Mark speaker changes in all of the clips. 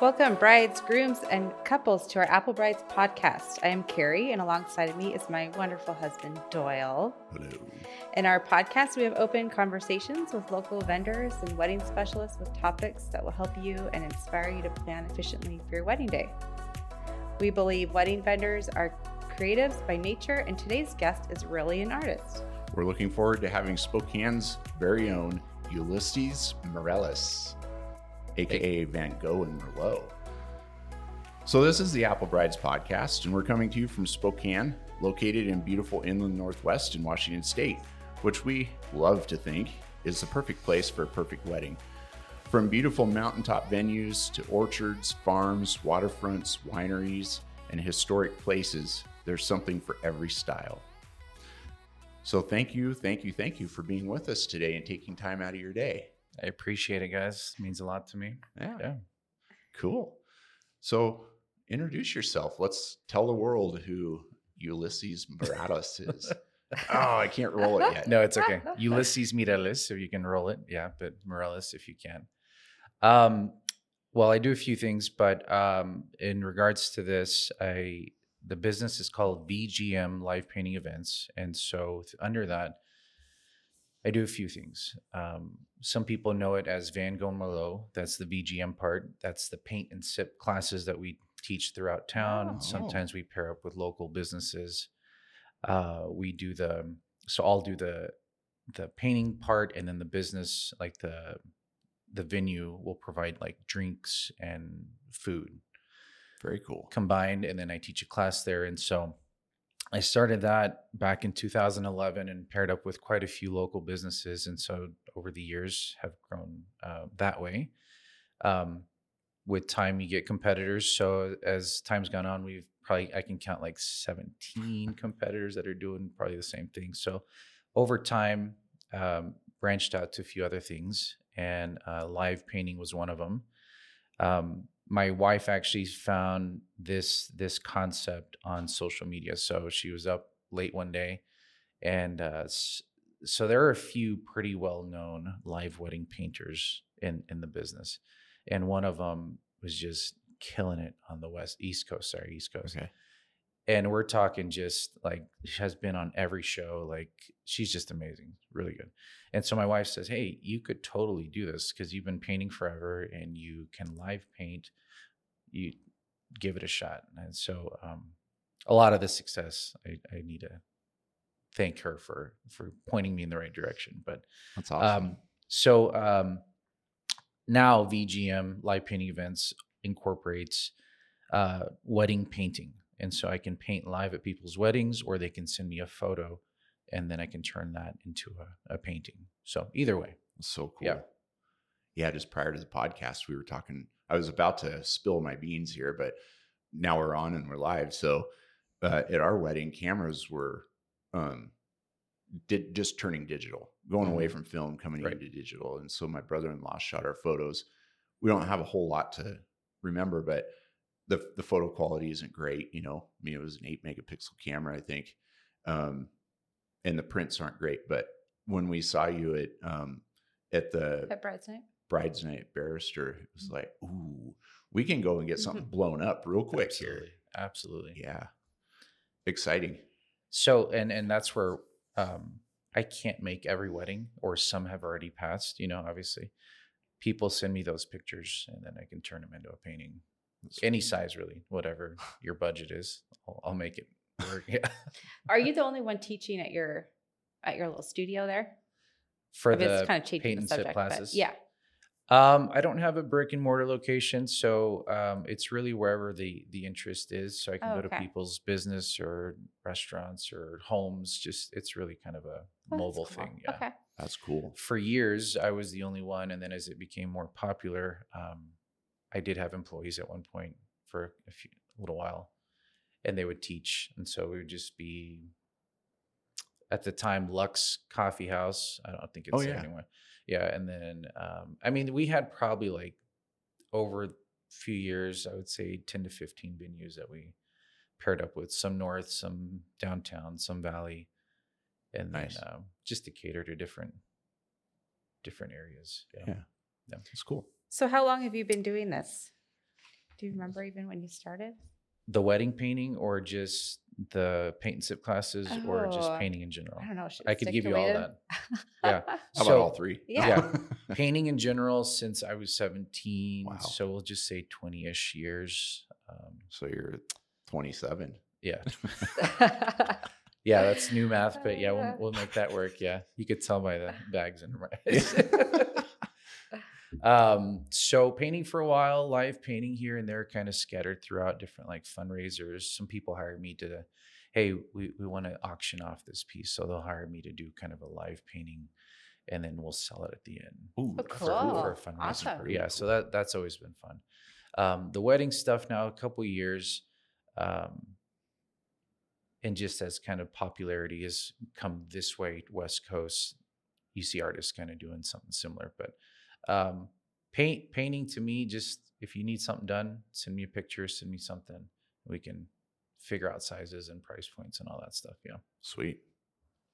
Speaker 1: Welcome, brides, grooms, and couples, to our Apple Brides podcast. I am Carrie, and alongside of me is my wonderful husband, Doyle.
Speaker 2: Hello.
Speaker 1: In our podcast, we have open conversations with local vendors and wedding specialists with topics that will help you and inspire you to plan efficiently for your wedding day. We believe wedding vendors are creatives by nature, and today's guest is really an artist.
Speaker 2: We're looking forward to having Spokane's very own Ulysses Morales, aka Van Gogh and Merlot. So, this is the Apple Brides podcast, and we're coming to you from Spokane, located in beautiful inland northwest in Washington state, which we love to think is the perfect place for a perfect wedding. From beautiful mountaintop venues to orchards, farms, waterfronts, wineries, and historic places, there's something for every style. So, thank you, thank you, thank you for being with us today and taking time out of your day.
Speaker 3: I appreciate it, guys. It means a lot to me.
Speaker 2: Yeah.
Speaker 3: Yeah.
Speaker 2: Cool. So introduce yourself. Let's tell the world who Ulysses Morales is. oh, I can't roll it yet.
Speaker 3: No, it's okay. Ulysses Mireles, if you can roll it. Yeah, but Morales, if you can. Um, well, I do a few things, but um, in regards to this, I the business is called VGM Live Painting Events, and so th- under that, I do a few things. Um, some people know it as Van Gogh Merlot. That's the VGM part. That's the paint and sip classes that we teach throughout town.
Speaker 2: Oh.
Speaker 3: Sometimes we pair up with local businesses. Uh, we do the so I'll do the the painting part, and then the business like the the venue will provide like drinks and food
Speaker 2: Very cool.
Speaker 3: combined and then i teach a class there and so i started that back in 2011 and paired up with quite a few local businesses and so over the years have grown uh, that way um, with time you get competitors. So as time's gone on we've probably i can count like 17 competitors that are doing probably the same thing. So over time um, branched out to a few other things and uh, live painting was one of them um, my wife actually found this this concept on social media. So she was up late one day and uh, so there are a few pretty well known live wedding painters in in the business. And one of them was just killing it on the west east coast sorry east coast.
Speaker 2: Okay.
Speaker 3: And we're talking just like she has been on every show like she's just amazing really good. And so my wife says hey you could totally do this because you've been painting forever and you can live paint you give it a shot. And so um, a lot of the success I, I need to thank her for for pointing me in the right direction but
Speaker 2: That's awesome.
Speaker 3: um, so um, now VGM live painting events incorporates uh, wedding painting, and so I can paint live at people's weddings, or they can send me a photo, and then I can turn that into a, a painting. So either way,
Speaker 2: so cool.
Speaker 3: yeah.
Speaker 2: Yeah, just prior to the podcast, we were talking. I was about to spill my beans here, but now we're on and we're live. So uh, at our wedding, cameras were um, did just turning digital, going away
Speaker 3: Mhm.
Speaker 2: from film, coming
Speaker 3: Right.
Speaker 2: into digital. And so my brother-in-law shot our photos. We don't have a whole lot to remember, but the the photo quality isn't great. You know, I mean, it was an eight megapixel camera, I think, um, and the prints aren't great. But when we saw you at um, at the
Speaker 1: At Bride's Night.
Speaker 2: bride's night barrister it was like ooh we can go and get something blown up real quick
Speaker 3: absolutely, absolutely.
Speaker 2: yeah exciting
Speaker 3: So and and that's where um, I can't make every wedding, or some have already passed. You know, obviously, people send me those pictures, and then I can turn them into a painting.
Speaker 2: That's-
Speaker 3: any size really whatever your budget is i'll, I'll make it work yeah
Speaker 1: Are you the only one teaching at your at your little studio there?
Speaker 3: for
Speaker 1: I mean,
Speaker 3: the
Speaker 1: it's kind of changing
Speaker 3: paint
Speaker 1: the
Speaker 3: and sip
Speaker 1: subject,
Speaker 3: classes
Speaker 1: yeah.
Speaker 3: um i don't have a brick and mortar location so um it's really wherever the the interest is so i can
Speaker 1: Oh,
Speaker 3: go to people's business or restaurants or homes just it's really kind of a
Speaker 1: Oh,
Speaker 3: mobile
Speaker 1: cool.
Speaker 3: thing yeah
Speaker 1: Okay.
Speaker 2: that's cool
Speaker 3: for years i was the only one and then as it became more popular um, i did have employees at one point for a, few, a little while and they would teach and so we would just be at the time lux coffee house i don't think it's
Speaker 2: Oh, yeah.
Speaker 3: anymore yeah and then um, i mean we had probably like over a few years i would say 10 to 15 venues that we paired up with some north some downtown some valley and
Speaker 2: Nice.
Speaker 3: then um, just to cater to different different areas.
Speaker 2: Yeah. That's cool.
Speaker 1: So how long have you been doing this? Do you remember even when you started?
Speaker 3: The wedding painting or just the paint and sip classes or just
Speaker 1: Oh,
Speaker 3: painting in general?
Speaker 1: I don't know.
Speaker 3: I could
Speaker 1: stick
Speaker 3: give you all that. Yeah.
Speaker 2: How about
Speaker 3: So-
Speaker 2: all three?
Speaker 1: Yeah.
Speaker 3: painting in general since I was 17.
Speaker 2: Wow.
Speaker 3: So we'll just say 20 ish years. Um,
Speaker 2: so you're 27.
Speaker 3: yeah. Yeah, that's new math, but yeah, we'll, we'll make that work. Yeah. You could tell by the bags in my eyes. Um, so painting for a while, live painting here and there, kind of scattered throughout different like fundraisers. Some people hired me to, hey, we, we want to auction off this piece. So they'll hire me to do kind of a live painting and then we'll sell it at the end.
Speaker 2: Ooh,
Speaker 1: Oh, Cool.
Speaker 3: for a fundraiser.
Speaker 1: Awesome.
Speaker 3: Yeah, so that that's always been fun. Um, the wedding stuff now, a couple years, um, and just as kind of popularity has come this way, West Coast, you see artists kind of doing something similar. But um, paint painting to me, just if you need something done, send me a picture, send me something. We can figure out sizes and price points and all that stuff. Yeah.
Speaker 2: Sweet.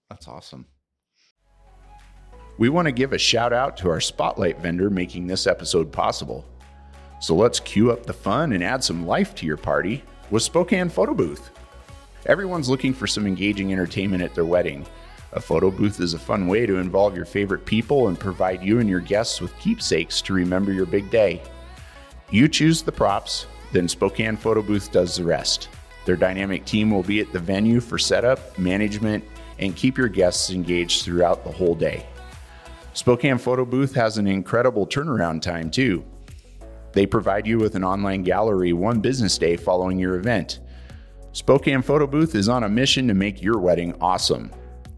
Speaker 2: That's awesome. We want to give a shout out to our spotlight vendor making this episode possible. So let's cue up the fun and add some life to your party with Spokane Photo Booth. Everyone's looking for some engaging entertainment at their wedding. A photo booth is a fun way to involve your favorite people and provide you and your guests with keepsakes to remember your big day. You choose the props, then Spokane Photo Booth does the rest. Their dynamic team will be at the venue for setup, management, and keep your guests engaged throughout the whole day. Spokane Photo Booth has an incredible turnaround time, too. They provide you with an online gallery one business day following your event. Spokane Photo Booth is on a mission to make your wedding awesome.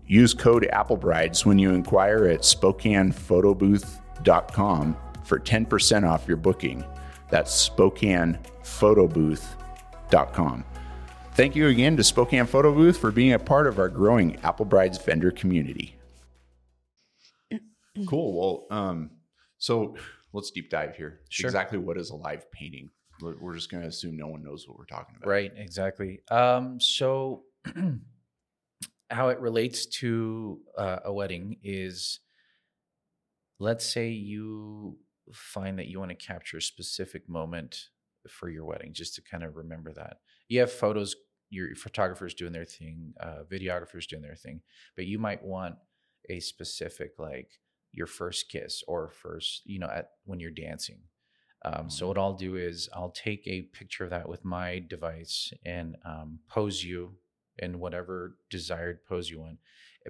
Speaker 2: Use code AppleBrides when you inquire at SpokanePhotoBooth.com for 10% off your booking. That's SpokanePhotoBooth.com. Thank you again to Spokane Photo Booth for being a part of our growing Apple Brides vendor community. Cool. Well, um, so let's deep dive here.
Speaker 3: Sure.
Speaker 2: Exactly what is a live painting? We're we're just going to assume no one knows what we're talking about.
Speaker 3: Right, exactly. Um, so, how it relates to uh, a wedding is let's say you find that you want to capture a specific moment for your wedding, just to kind of remember that. You have photos, your photographers doing their thing, uh, videographers doing their thing, but you might want a specific, like your first kiss or first, you know, at when you're dancing. Um, so what I'll do is I'll take a picture of that with my device and um, pose you in whatever desired pose you want.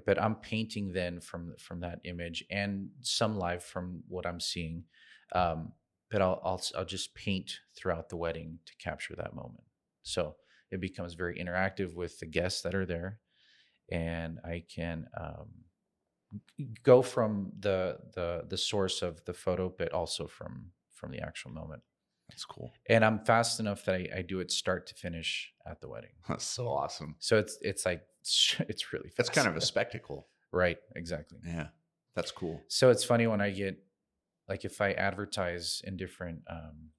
Speaker 3: But I'm painting then from from that image and some live from what I'm seeing. Um, but I'll, I'll I'll just paint throughout the wedding to capture that moment. So it becomes very interactive with the guests that are there, and I can um, go from the the the source of the photo, but also from from the actual moment.
Speaker 2: That's cool.
Speaker 3: And I'm fast enough that I, I do it start to finish at the wedding.
Speaker 2: That's so awesome.
Speaker 3: So it's it's like it's really fast.
Speaker 2: That's kind of a spectacle.
Speaker 3: right, exactly.
Speaker 2: Yeah. That's cool.
Speaker 3: So it's funny when I get like if I advertise in different um,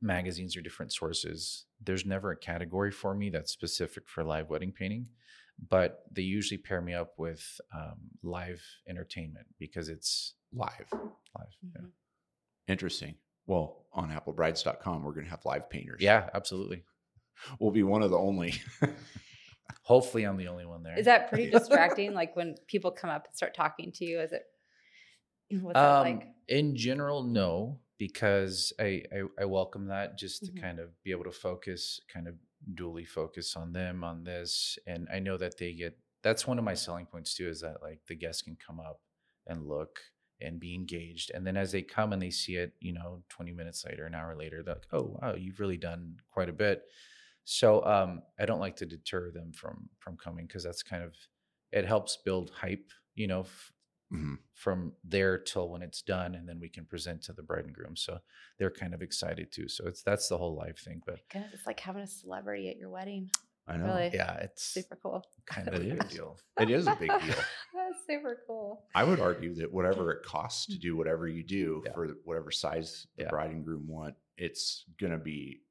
Speaker 3: magazines or different sources, there's never a category for me that's specific for live wedding painting, but they usually pair me up with um, live entertainment because it's
Speaker 2: Live.
Speaker 3: live. Yeah.
Speaker 1: Mhm.
Speaker 2: Interesting. Well, on applebrides.com, we're going to have live painters.
Speaker 3: yeah, absolutely.
Speaker 2: We'll be one of the only.
Speaker 3: Hopefully, I'm the only one there.
Speaker 1: Is that pretty distracting? like when people come up and start talking to you, is it? What's
Speaker 3: um,
Speaker 1: like?
Speaker 3: In general, no, because I, I I welcome that just to
Speaker 1: Mhm.
Speaker 3: kind of be able to focus, kind of dually focus on them on this, and I know that they get. That's one of my selling points too, is that like the guests can come up and look and be engaged, and then as they come and they see it, you know, 20 minutes later, an hour later, they're like, oh wow, you've really done quite a bit. So um, I don't like to deter them from from coming because that's kind of it helps build hype, you know, f-
Speaker 2: Mhm.
Speaker 3: from there till when it's done and then we can present to the bride and groom so they're kind of excited too so it's that's the whole live thing but
Speaker 1: Goodness, it's like having a celebrity at your wedding.
Speaker 2: I know.
Speaker 1: Really?
Speaker 3: yeah it's
Speaker 1: Super cool.
Speaker 3: kind of a big deal
Speaker 2: It is a big deal.
Speaker 1: That's super cool.
Speaker 2: I would argue that whatever it costs to mm. do whatever you do
Speaker 3: Yeah.
Speaker 2: for whatever size the
Speaker 3: Yeah.
Speaker 2: bride and groom want, it's going to be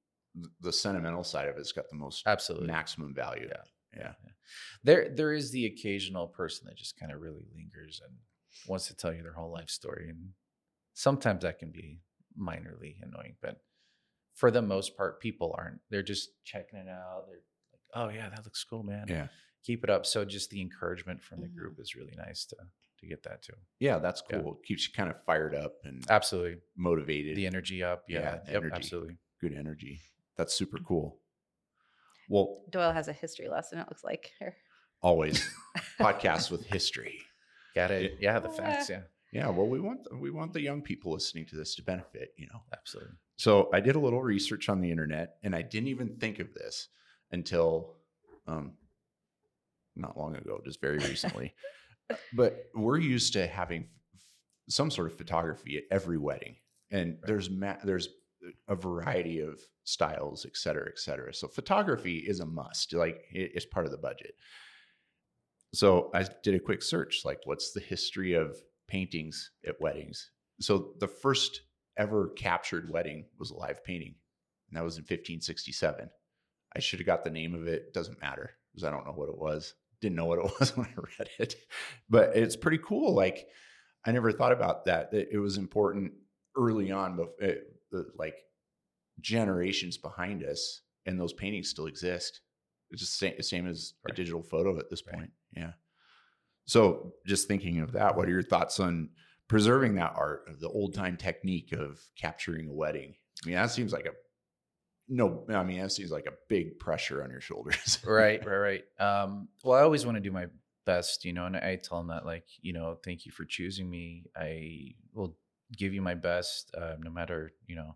Speaker 2: the sentimental side of it's got the most
Speaker 3: absolutely
Speaker 2: maximum value.
Speaker 3: Yeah.
Speaker 2: Yeah.
Speaker 3: there there is the occasional person that just kind of really lingers and wants to tell you their whole life story and sometimes that can be minorly annoying but for the most part, people aren't. They're just checking it out. They're like, "Oh yeah, that looks cool, man.
Speaker 2: Yeah.
Speaker 3: Keep it up." So just the encouragement from the group mm-hmm. is really nice to to get that too.
Speaker 2: Yeah, that's
Speaker 3: Yeah.
Speaker 2: cool. Keeps you kind of fired up and
Speaker 3: Absolutely,
Speaker 2: motivated.
Speaker 3: the energy up.
Speaker 2: Yeah,
Speaker 3: Yeah,
Speaker 2: the
Speaker 3: yep,
Speaker 2: energy.
Speaker 3: absolutely.
Speaker 2: Good energy. That's super cool. Well,
Speaker 1: Doyle has a history lesson, it looks like. Here.
Speaker 2: always podcasts with history.
Speaker 3: Got it.
Speaker 2: It-
Speaker 3: Yeah, the facts. Yeah,
Speaker 2: Yeah, well, we want we want the young people listening to this to benefit, you know.
Speaker 3: absolutely.
Speaker 2: So I did a little research on the internet, and I didn't even think of this until um, not long ago, just very recently. but we're used to having some sort of photography at every wedding, and there's ma- there's a variety of styles, et cetera, et cetera. So photography is a must, like it- it's part of the budget. So I did a quick search, like what's the history of paintings at weddings? So the first ever captured wedding was a live painting, and that was in 1567. I should have got the name of it. Doesn't matter because I don't know what it was. Didn't know what it was when I read it, but it's pretty cool. Like I never thought about that. That it was important early on, but eh, like generations behind us, and those paintings still exist. It's just same, same as a digital photo at this
Speaker 3: Right.
Speaker 2: point. Yeah. So just thinking of that, what are your thoughts on preserving that art of the old time technique of capturing a wedding? I mean, that seems like a no. I mean, that seems like a big pressure on your shoulders.
Speaker 3: right, right, right. Um, well, I always want to do my best, you know, and I tell them that, like, you know, thank you for choosing me. I will give you my best, uh, no matter, you know,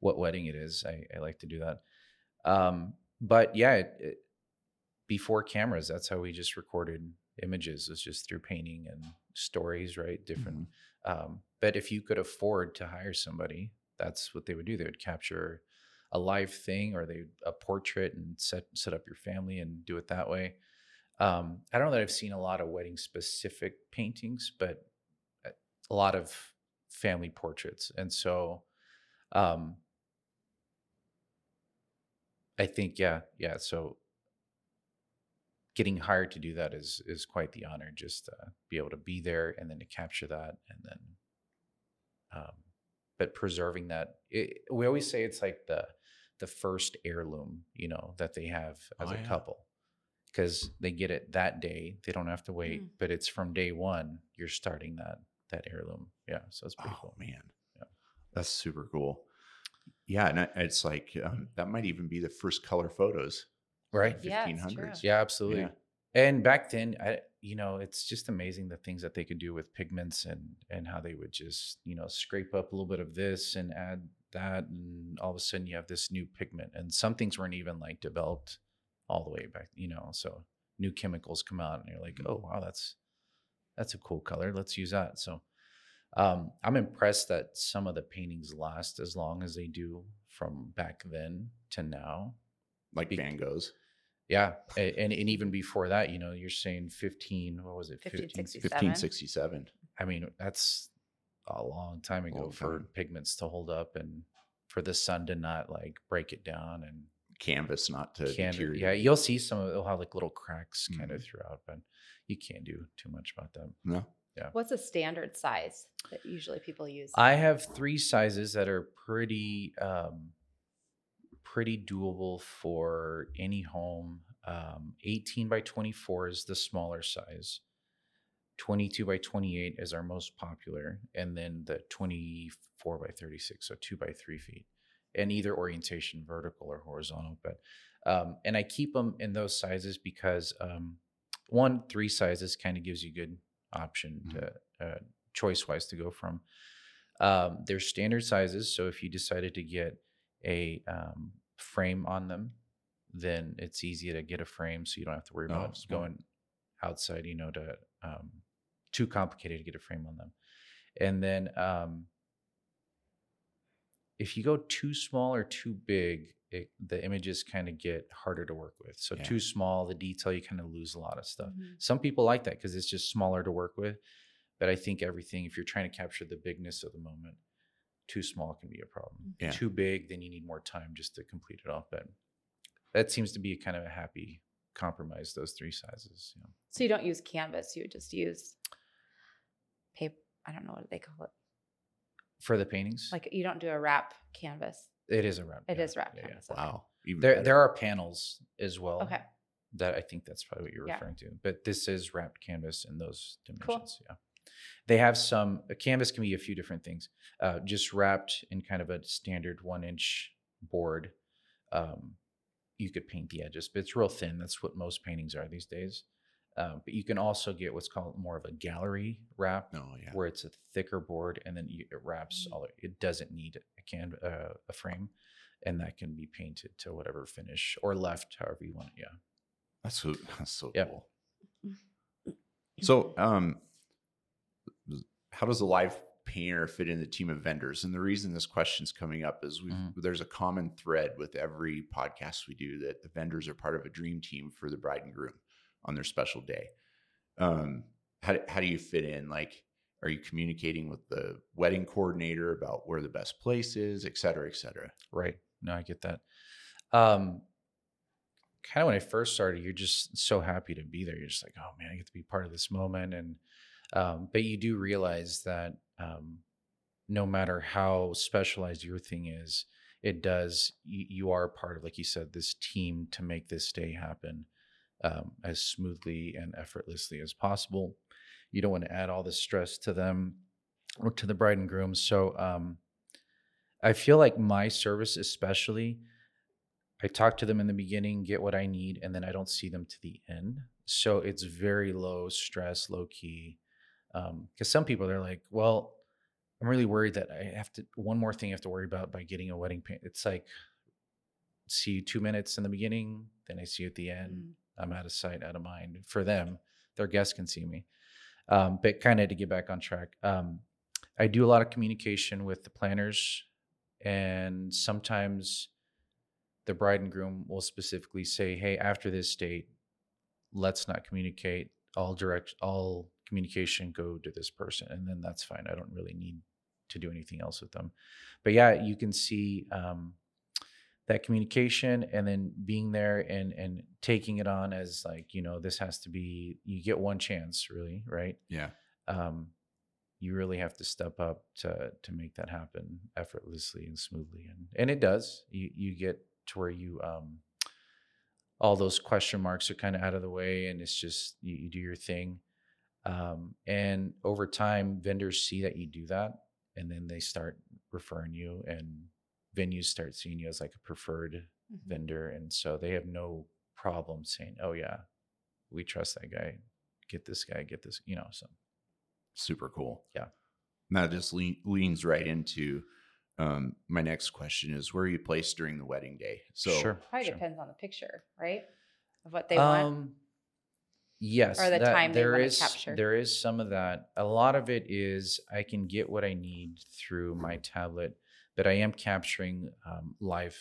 Speaker 3: what wedding it is. I, I like to do that. Um, but yeah, it, it, before cameras, that's how we just recorded images. It's just through painting and stories, right? Different. Um, but if you could afford to hire somebody, that's what they would do. They would capture a live thing or they a portrait and set set up your family and do it that way. Um, I don't know that I've seen a lot of wedding specific paintings, but uh, a lot of family portraits, and so um, I think yeah, yeah. So getting hired to do that is is quite the honor. Just to be able to be there and then to capture that, and then, um, but preserving that. It, we always say it's like the the first heirloom, you know, that they have as
Speaker 2: Oh,
Speaker 3: a
Speaker 2: yeah.
Speaker 3: couple because they get it that day. They don't have to wait,
Speaker 1: Mm.
Speaker 3: but it's from day one. You're starting that that heirloom. Yeah, so it's pretty
Speaker 2: Oh
Speaker 3: cool.
Speaker 2: man,
Speaker 3: Yeah.
Speaker 2: that's super cool. Yeah, and it's like um, that might even be the first color photos,
Speaker 3: Right?
Speaker 1: Yeah, it's
Speaker 2: fifteen
Speaker 1: true.
Speaker 2: hundreds.
Speaker 3: Yeah, absolutely.
Speaker 2: Yeah.
Speaker 3: And back then, I you know, it's just amazing the things that they could do with pigments and and how they would just you know scrape up a little bit of this and add that, and all of a sudden you have this new pigment. And some things weren't even like developed all the way back, you know. So new chemicals come out, and you're like, oh wow, that's that's a cool color. Let's use that. So um, I'm impressed that some of the paintings last as long as they do from back then to now.
Speaker 2: like
Speaker 3: Be-
Speaker 2: Van Goghs.
Speaker 3: Yeah, a- and and even before that, you know, you're saying 15. What was it?
Speaker 1: 1567.
Speaker 2: 1567.
Speaker 3: I mean, that's a long time ago
Speaker 2: Long
Speaker 3: for
Speaker 2: time.
Speaker 3: pigments to hold up and for the sun to not like break it down and
Speaker 2: Canvas not to
Speaker 3: can.
Speaker 2: deteriorate.
Speaker 3: Yeah, you'll see some of it'll have like little cracks kind
Speaker 2: Mhm.
Speaker 3: of throughout, but you can't do too much about them.
Speaker 2: No. Yeah.
Speaker 1: What's a standard size that usually people use?
Speaker 3: I have three sizes that are pretty um, pretty doable for any home. Um, 18 by 24 is the smaller size. 22 by 28 is our most popular, and then the 24 by 36, so two by three feet, and either orientation, vertical or horizontal. But um, and I keep them in those sizes because um, one, three sizes kind of gives you good option to uh, choice wise to go from. Um, they're standard sizes, so if you decided to get a um, frame on them, then it's easy to get a frame, so you don't have to worry
Speaker 2: Oh,
Speaker 3: about
Speaker 2: smart.
Speaker 3: going outside. You know, to um, too complicated to get a frame on them. And then um, if you go too small or too big, it, the images kind of get harder to work with. So
Speaker 2: Yeah.
Speaker 3: too small, the detail, you kind of lose a lot of stuff.
Speaker 1: Mhm.
Speaker 3: Some people like that because it's just smaller to work with. But I think everything, if you're trying to capture the bigness of the moment, too small can be a problem.
Speaker 2: Yeah.
Speaker 3: Too big, then you need more time just to complete it off. But that seems to be kind of a happy compromise, those three sizes. You know.
Speaker 1: So you don't use canvas, you just use paper. I don't know what they call it.
Speaker 3: For the paintings?
Speaker 1: Like you don't do a wrap canvas.
Speaker 3: It is a wrap.
Speaker 1: It
Speaker 3: yeah,
Speaker 1: is wrapped
Speaker 3: yeah, yeah.
Speaker 1: canvas. okay.
Speaker 2: Wow. Even
Speaker 3: There
Speaker 2: better.
Speaker 3: there are panels as well.
Speaker 1: Okay.
Speaker 3: That I think that's probably what you're
Speaker 1: Yeah.
Speaker 3: referring to. But this is wrapped canvas in those dimensions. Cool. Yeah. They have some a canvas can be a few different things. Uh, just wrapped in kind of a standard one inch board. Um, you could paint the edges, but it's real thin. That's what most paintings are these days. Um, but you can also get what's called more of a gallery wrap,
Speaker 2: No, yeah.
Speaker 3: where it's a thicker board and then you, it wraps
Speaker 1: Mm.
Speaker 3: all. It doesn't need a can uh, a frame, and that can be painted to whatever finish or left, however you want. it. Yeah.
Speaker 2: That's so that's so
Speaker 3: Yep.
Speaker 2: cool. So, um, how does a live painter fit in the team of vendors? And the reason this question's coming up is we
Speaker 3: Mhm.
Speaker 2: there's a common thread with every podcast we do that the vendors are part of a dream team for the bride and groom on their special day. Um, how how do you fit in? Like, are you communicating with the wedding coordinator about where the best place is, et cetera, et cetera?
Speaker 3: Right. No, I get that. Um, kind of when I first started, you're just so happy to be there. You're just like, oh man, I get to be part of this moment. And, um, but you do realize that, um, no matter how specialized your thing is, it does, you, you are part of, like you said, this team to make this day happen, um, as smoothly and effortlessly as possible. You don't want to add all the stress to them or to the bride and groom. So, um, I feel like my service, especially, I talk to them in the beginning, get what I need, and then I don't see them to the end. So it's very low stress, low key. Because some people they're like, well, I'm really worried that I have to one more thing I have to worry about by getting a wedding paint. It's like see you two minutes in the beginning, then I see you at the end.
Speaker 1: Mm.
Speaker 3: I'm out of sight, out of mind. For them, their guests can see me. Um, but kind of to get back on track, um, I do a lot of communication with the planners, and sometimes the bride and groom will specifically say, "Hey, after this date, let's not communicate. All direct, all communication go to this person, and then that's fine. I don't really need to do anything else with them." But yeah, you can see um, that communication, and then being there and and taking it on as like you know this has to be. You get one chance, really, right?
Speaker 2: Yeah.
Speaker 3: um, you really have to step up to to make that happen effortlessly and smoothly, and and it does. You you get to where you um, all those question marks are kind of out of the way, and it's just you, you do your thing. Um, and over time, vendors see that you do that, and then they start referring you, and venues start seeing you as like a preferred
Speaker 1: Mhm.
Speaker 3: vendor, and so they have no problem saying, "Oh yeah, we trust that guy. Get this guy. Get this." You know, so
Speaker 2: Super cool.
Speaker 3: Yeah.
Speaker 2: And that just lean, leans right into um, my next question is where are you placed during the wedding day? So
Speaker 3: sure,
Speaker 1: Probably
Speaker 3: sure.
Speaker 1: depends on the picture, right? Of what they want.
Speaker 3: Um, yes,
Speaker 1: Or the
Speaker 3: that-
Speaker 1: time they
Speaker 3: there
Speaker 1: wanna
Speaker 3: is-
Speaker 1: capture.
Speaker 3: There is some of that. A lot of it is I can get what I need through my tablet, but I am capturing um, live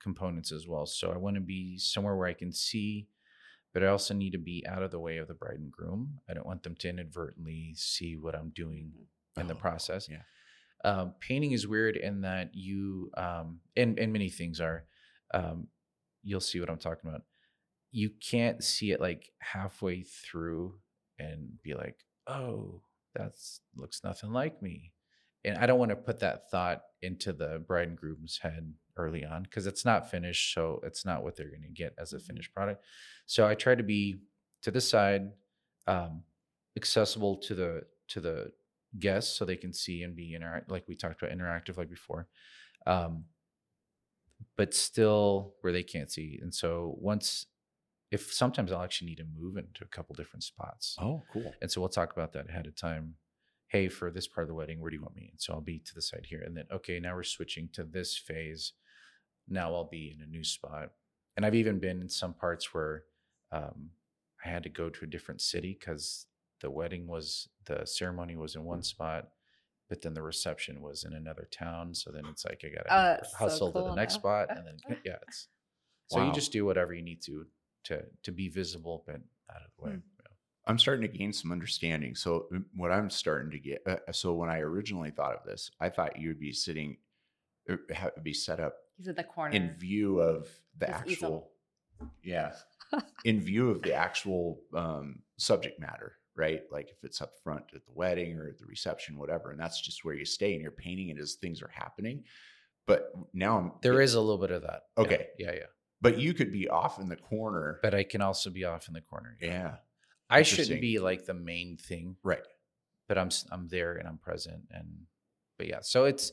Speaker 3: components as well. So I want to be somewhere where I can see, but I also need to be out of the way of the bride and groom. I don't want them to inadvertently see what I'm doing in the
Speaker 2: Oh,
Speaker 3: process.
Speaker 2: yeah.
Speaker 3: Um, painting is weird in that you, um, and and many things are. Um, you'll see what I'm talking about. You can't see it like halfway through and be like, "Oh, that's looks nothing like me," and I don't want to put that thought into the bride and groom's head early on because it's not finished, so it's not what they're going to get as a
Speaker 1: Mhm.
Speaker 3: finished product. So I try to be to the side, um, accessible to the to the guests so they can see and be interact like we talked about interactive like before um but still where they can't see and so once if sometimes i'll actually need to move into a couple different spots
Speaker 2: Oh, cool.
Speaker 3: and so we'll talk about that ahead of time hey for this part of the wedding where do you want me? And so i'll be to the side here. And then okay now we're switching to this phase. Now i'll be in a new spot. And i've even been in some parts where um, i had to go to a different city because the wedding was the ceremony was in one spot but then the reception was in another town. So then it's like i gotta
Speaker 1: Oh, that's so
Speaker 3: hustle to
Speaker 1: cool
Speaker 3: the next
Speaker 1: now.
Speaker 3: spot and then yeah it's so
Speaker 2: Wow.
Speaker 3: you just do whatever you need to to to be visible but out of the way.
Speaker 1: Hmm.
Speaker 3: Yeah.
Speaker 2: I'm starting to gain some understanding. So what I'm starting to get, uh, so when I originally thought of this, I thought you would be sitting, uh, ha- be set up
Speaker 1: He's at the corner.
Speaker 2: in view of the
Speaker 1: His
Speaker 2: actual,
Speaker 1: easel.
Speaker 2: yeah, in view of the actual um, subject matter, right? Like if it's up front at the wedding or at the reception, whatever, and that's just where you stay and you're painting it as things are happening. but now I'm
Speaker 3: There is a little bit of that.
Speaker 2: Okay.
Speaker 3: Yeah, yeah.
Speaker 2: but you could be off in the corner.
Speaker 3: But I can also be off in the corner.
Speaker 2: yeah,
Speaker 3: I shouldn't be like the main thing,
Speaker 2: right.
Speaker 3: but I'm I'm there and I'm present and but yeah. So it's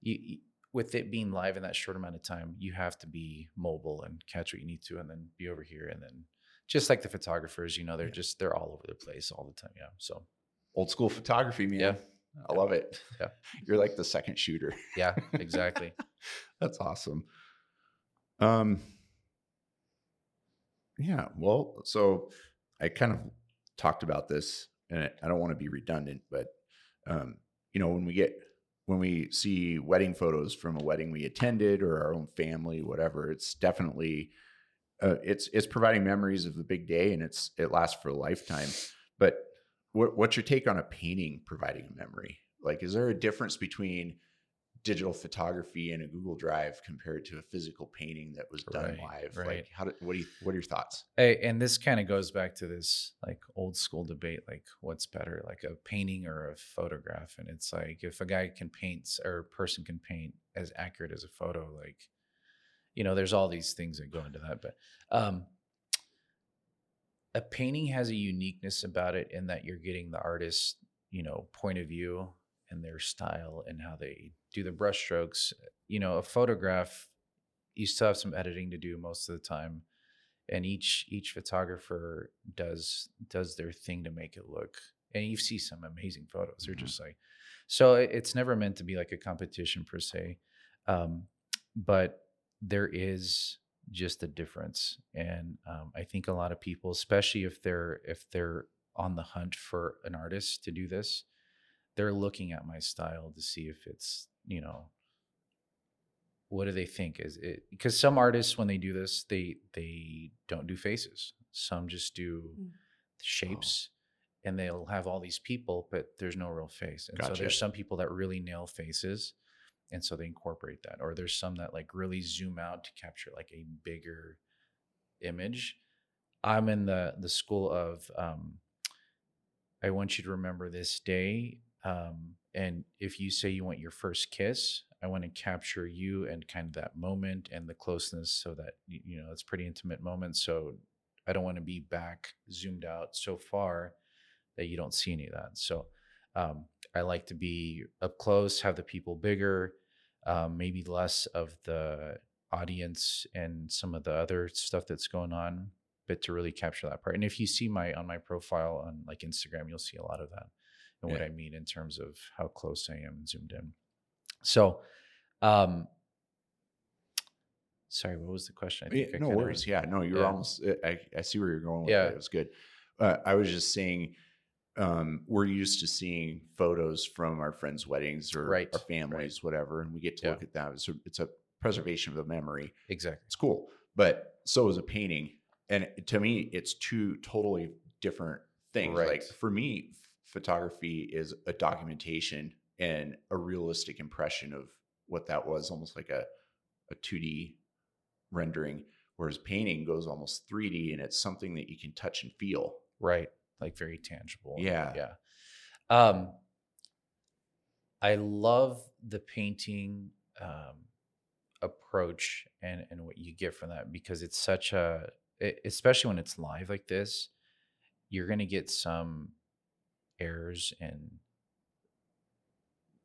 Speaker 3: you, you with it being live in that short amount of time, you have to be mobile and catch what you need to and then be over here and then just like the photographers, you know, they're
Speaker 2: Yeah.
Speaker 3: just they're all over the place all the time. Yeah. So
Speaker 2: Old school photography, man.
Speaker 3: Yeah.
Speaker 2: I love it.
Speaker 3: Yeah.
Speaker 2: You're like the second shooter.
Speaker 3: yeah, exactly.
Speaker 2: That's awesome. Um yeah, well, so I kind of talked about this and I- don't want to be redundant, but um you know, when we get when we see wedding photos from a wedding we attended or our own family, whatever, it's definitely uh, it's it's providing memories of the big day and it's it lasts for a lifetime. But what what's your take on a painting providing a memory? Like, is there a difference between digital photography in a Google Drive compared to a physical painting that was done
Speaker 3: Right,
Speaker 2: live?
Speaker 3: right.
Speaker 2: Like, how do, what do you what are your thoughts?
Speaker 3: Hey, and this kind of goes back to this like old school debate, like what's better, like a painting or a photograph? And it's like if a guy can paint or a person can paint as accurate as a photo, like you know, there's all these things that go into that. But um a painting has a uniqueness about it in that you're getting the artist's, you know, point of view and their style and how they do the brushstrokes. You know, a photograph, you still have some editing to do most of the time and each each photographer does does their thing to make it look and you see some amazing photos they're
Speaker 2: Mhm.
Speaker 3: just like so it's never meant to be like a competition per se um, but there is just a difference and um, i think a lot of people especially if they're if they're on the hunt for an artist to do this they're looking at my style to see if it's you know what do they think? Is it because some artists when they do this they they don't do faces. Some just do
Speaker 1: Mm.
Speaker 3: shapes and they'll have all these people but there's no real face. And so there's some people that really nail faces and so they incorporate that. Or there's some that like really zoom out to capture like a bigger image. I'm in the the school of um i want you to remember this day um and if you say you want your first kiss i want to capture you and kind of that moment and the closeness so that you know it's pretty intimate moment so i don't want to be back zoomed out so far that you don't see any of that. So um, i like to be up close have the people bigger um, maybe less of the audience and some of the other stuff that's going on but to really capture that part. And if you see my on my profile on like instagram you'll see a lot of that and what
Speaker 2: Yeah.
Speaker 3: i mean in terms of how close i am and zoomed in so um sorry what was the question i
Speaker 2: Yeah,
Speaker 3: I
Speaker 2: no worries. Yeah, no, you're
Speaker 3: yeah.
Speaker 2: almost. I, I see where you're going. With
Speaker 3: Yeah.
Speaker 2: it. it was good. Uh, I was just saying, um, we're used to seeing photos from our friends' weddings or
Speaker 3: Right,
Speaker 2: our families, whatever, and we get to
Speaker 3: Yeah.
Speaker 2: look at that. It's a, it's a preservation of a memory.
Speaker 3: exactly
Speaker 2: It's cool, but so is a painting. And to me, it's two totally different things. Like
Speaker 3: Right.
Speaker 2: for me, photography is a documentation and a realistic impression of what that was, almost like a a 2D rendering. Whereas painting goes almost 3D and it's something that you can touch and feel.
Speaker 3: right like very tangible
Speaker 2: Yeah.
Speaker 3: yeah um i love the painting um approach and and what you get from that because it's such a especially when it's live like this you're going to get some errors and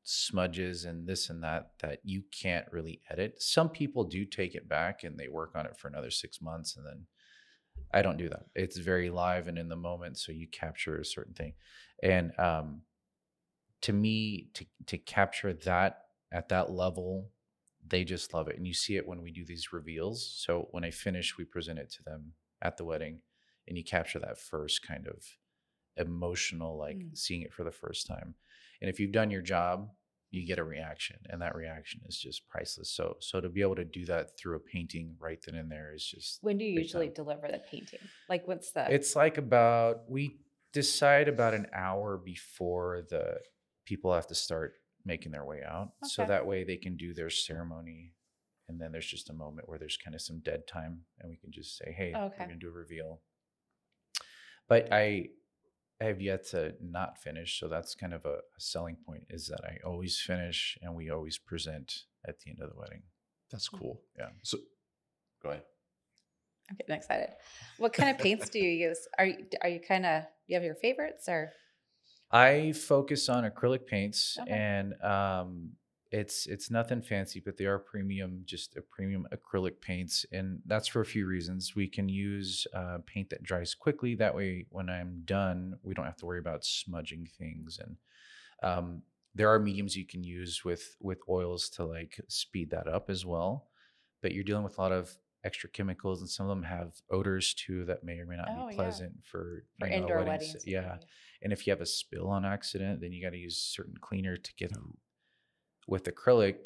Speaker 3: smudges and this and that that you can't really edit some people do take it back and they work on it for another six months and then I don't do that. It's very live and in the moment, so you capture a certain thing. And um, to me, to to capture that at that level, they just love it. And you see it when we do these reveals. So when I finish, we present it to them at the wedding, and you capture that first kind of emotional, like
Speaker 1: Mm.
Speaker 3: seeing it for the first time. And if you've done your job, you get a reaction, and that reaction is just priceless. So so to be able to do that through a painting right then and there is just
Speaker 1: When do you usually
Speaker 3: time.
Speaker 1: deliver the painting? Like, what's the?
Speaker 3: it's like about we decide about an hour before the people have to start making their way out. So that way they can do their ceremony. And then there's just a moment where there's kind of some dead time and we can just say, hey,
Speaker 1: Okay.
Speaker 3: we're gonna do a reveal. But I I have yet to not finish. So that's kind of a, a selling point is that I always finish and we always present at the end of the wedding.
Speaker 2: That's cool.
Speaker 3: Yeah.
Speaker 2: So go ahead.
Speaker 1: I'm getting excited. What kind of paints do you use? Are you are you kind of you have your favorites or
Speaker 3: I focus on acrylic paints
Speaker 1: Okay.
Speaker 3: and um it's it's nothing fancy, but they are premium, just a premium acrylic paints, and that's for a few reasons. We can use uh, paint that dries quickly. That way, when I'm done, we don't have to worry about smudging things. And um, there are mediums you can use with with oils to like speed that up as well. But you're dealing with a lot of extra chemicals, and some of them have odors too that may or may not
Speaker 1: Oh,
Speaker 3: be
Speaker 1: yeah.
Speaker 3: pleasant for,
Speaker 1: for
Speaker 3: you know,
Speaker 1: indoor
Speaker 3: weddings.
Speaker 1: weddings?
Speaker 3: Yeah, and if you have a spill on accident, then you got to use certain cleaner to get with acrylic.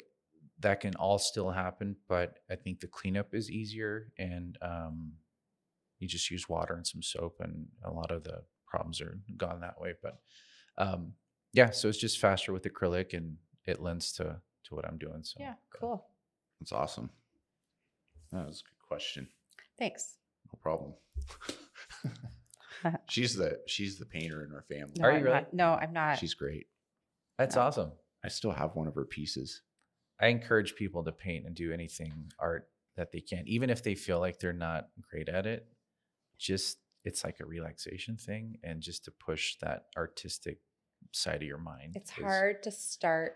Speaker 3: That can all still happen, but I think the cleanup is easier, and um, you just use water and some soap, and a lot of the problems are gone that way. But um, yeah, so it's just faster with acrylic, and it lends to to what I'm doing. So
Speaker 1: Yeah, cool.
Speaker 2: That's awesome. That was a good question.
Speaker 1: Thanks.
Speaker 2: No problem. she's the she's the painter in our family.
Speaker 1: No,
Speaker 3: Are you
Speaker 1: I'm
Speaker 3: really?
Speaker 1: not. No, I'm not.
Speaker 2: She's great.
Speaker 3: That's
Speaker 1: Yeah.
Speaker 3: awesome.
Speaker 2: I still have one of her pieces.
Speaker 3: I encourage people to paint and do anything art that they can, even if they feel like they're not great at it. Just it's like a relaxation thing, and just to push that artistic side of your mind.
Speaker 1: it's
Speaker 3: is-
Speaker 1: hard to start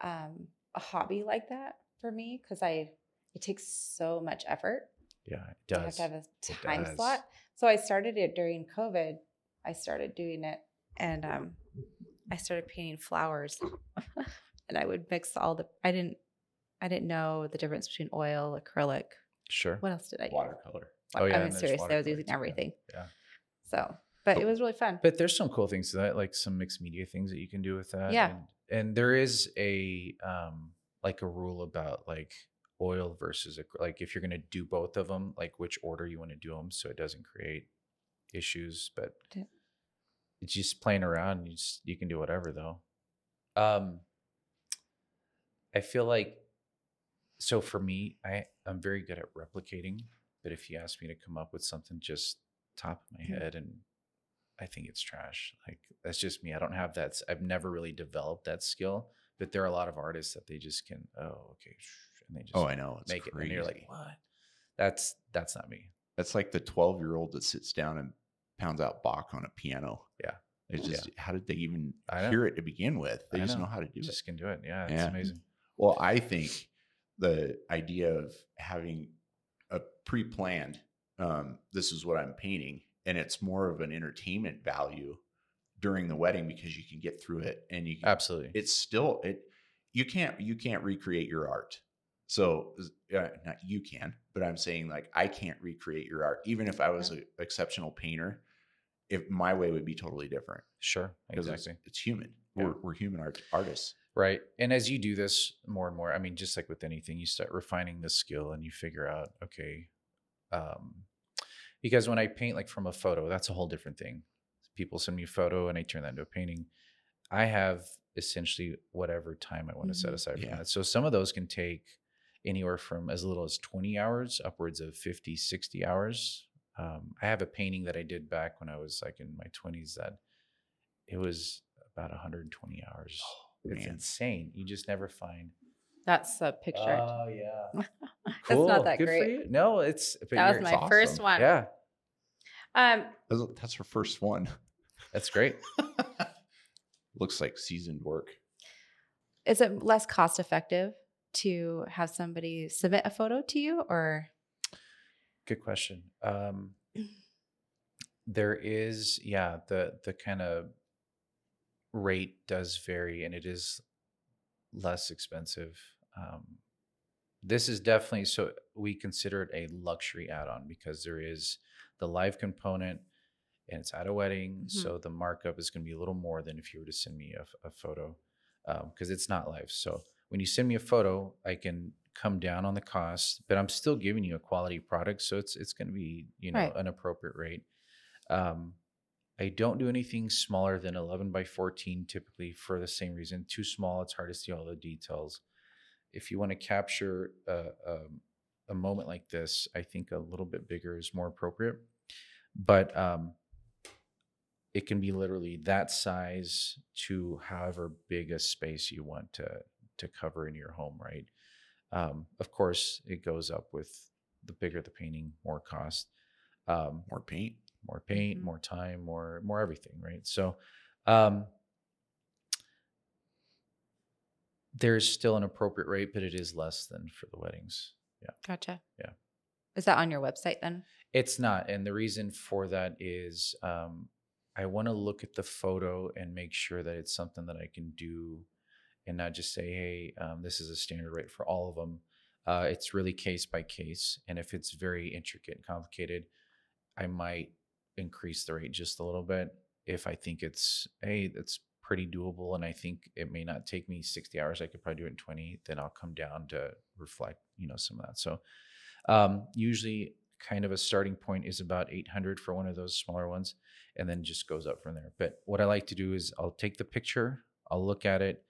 Speaker 1: um, a hobby like that for me because I it takes so much effort.
Speaker 3: Yeah, it
Speaker 1: to have to have a time slot. So I started it during COVID. I started doing it, and um, I started painting flowers, and I would mix all the. I didn't. I didn't know the difference between oil, acrylic.
Speaker 3: Sure.
Speaker 1: What else did I? use?
Speaker 2: Watercolor.
Speaker 3: Oh, yeah,
Speaker 1: I mean, seriously, I was using everything.
Speaker 3: Yeah.
Speaker 1: So, but it was really fun.
Speaker 3: But there's some cool things to that, like some mixed media things that you can do with that.
Speaker 1: Yeah.
Speaker 3: And, and there is a um like a rule about like oil versus like if you're gonna do both of them, like which order you want to do them, so it doesn't create issues. But. It's just playing around. You just you can do whatever though. Um, I feel like so for me, I I'm very good at replicating. But if you ask me to come up with something just top of my
Speaker 1: Mhm.
Speaker 3: head and I think it's trash. Like that's just me. I don't have that. I've never really developed that skill. But there are a lot of artists that they just can. Oh, okay, and they just
Speaker 2: Oh, I know. It's
Speaker 3: make it,
Speaker 2: crazy.
Speaker 3: and you're like, what? That's that's not me.
Speaker 2: That's like the 12 year old that sits down and pounds out Bach on a piano.
Speaker 3: Yeah.
Speaker 2: It's
Speaker 3: Yeah.
Speaker 2: just, how did they even hear it to begin with? They
Speaker 3: I
Speaker 2: just
Speaker 3: know.
Speaker 2: know. how to do
Speaker 3: Just
Speaker 2: it.
Speaker 3: Just can do it. Yeah, it's
Speaker 2: Yeah.
Speaker 3: amazing.
Speaker 2: Well, I think the idea of having a pre planned, um, this is what I'm painting, and it's more of an entertainment value during the wedding because you can get through it and you can,
Speaker 3: Absolutely.
Speaker 2: it's still it you can't you can't recreate your art so uh, not you can but i'm saying like i can't recreate your art even if i was an exceptional painter if my way would be totally different
Speaker 3: sure.
Speaker 2: because
Speaker 3: Exactly.
Speaker 2: it's, it's human
Speaker 3: Yeah.
Speaker 2: we're, we're human art, artists
Speaker 3: Right. And as you do this more and more, I mean, just like with anything, you start refining the skill and you figure out, okay, um, because when I paint like from a photo, that's a whole different thing. People send me a photo and I turn that into a painting. I have essentially whatever time I want to set aside for
Speaker 2: Yeah.
Speaker 3: that. So some of those can take anywhere from as little as 20 hours upwards of 50, 60 hours. Um, I have a painting that I did back when I was like in my 20s that it was about 120 hours. It's
Speaker 2: man.
Speaker 3: insane. You just never find.
Speaker 1: That's a picture.
Speaker 3: Oh yeah,
Speaker 1: That's not that
Speaker 3: Good for
Speaker 1: great.
Speaker 3: you. No, it's. but
Speaker 1: that was my
Speaker 2: it's
Speaker 1: first one.
Speaker 3: Yeah,
Speaker 1: Um,
Speaker 2: that's, that's her first one
Speaker 3: that's great.
Speaker 2: looks like seasoned work
Speaker 1: is it less cost effective to have somebody submit a photo to you or
Speaker 3: Good question. Um, there is, yeah, the the kind of rate does vary, and it is less expensive. Um, this is definitely so we consider it a luxury add-on because there is the live component, and it's at a wedding,
Speaker 1: Mhm.
Speaker 3: so the markup is going to be a little more than if you were to send me a photo because it's not live. So when you send me a photo, I can come down on the cost, but I'm still giving you a quality product, so it's it's going to be you know
Speaker 1: Right.
Speaker 3: an appropriate rate. Um, I don't do anything smaller than 11 by 14 typically for the same reason. Too small, it's hard to see all the details. If you want to capture a, a, a moment like this, I think a little bit bigger is more appropriate. But um, it can be literally that size to however big a space you want to to cover in your home, right? Um, of course, it goes up with the bigger the painting, more cost, um,
Speaker 2: More paint.
Speaker 3: more paint,
Speaker 1: Mhm.
Speaker 3: more time, more more everything, right? So, um, there's still an appropriate rate, but it is less than for the weddings. Yeah.
Speaker 1: Gotcha.
Speaker 3: Yeah.
Speaker 1: Is that on your website then?
Speaker 3: It's not, and the reason for that is um, I want to look at the photo and make sure that it's something that I can do, and not just say, "Hey, um, this is a standard rate for all of them." Uh, it's really case by case, and if it's very intricate and complicated, I might increase the rate just a little bit. If I think it's hey, it's pretty doable, and I think it may not take me sixty hours, I could probably do it in twenty. Then I'll come down to reflect, you know, some of that. So um, usually, kind of a starting point is about 800 for one of those smaller ones, and then just goes up from there. But what I like to do is I'll take the picture, I'll look at it,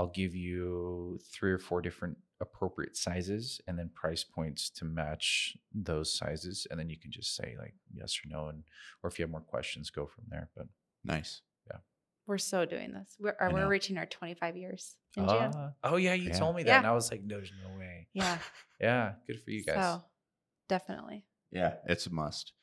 Speaker 3: I'll give you three or four different appropriate sizes and then price points to match those sizes, and then you can just say like yes or no, and or if you have more questions, go from there. But
Speaker 2: Nice. Yeah.
Speaker 1: We're so doing this. We're
Speaker 2: I
Speaker 1: or we're reaching our 25 years in June.
Speaker 3: Ah, oh yeah, you
Speaker 2: Yeah.
Speaker 3: told me that,
Speaker 1: Yeah.
Speaker 3: and I was like, there's no way.
Speaker 1: Yeah.
Speaker 3: Yeah, good for you guys.
Speaker 1: So definitely.
Speaker 2: Yeah, it's a must.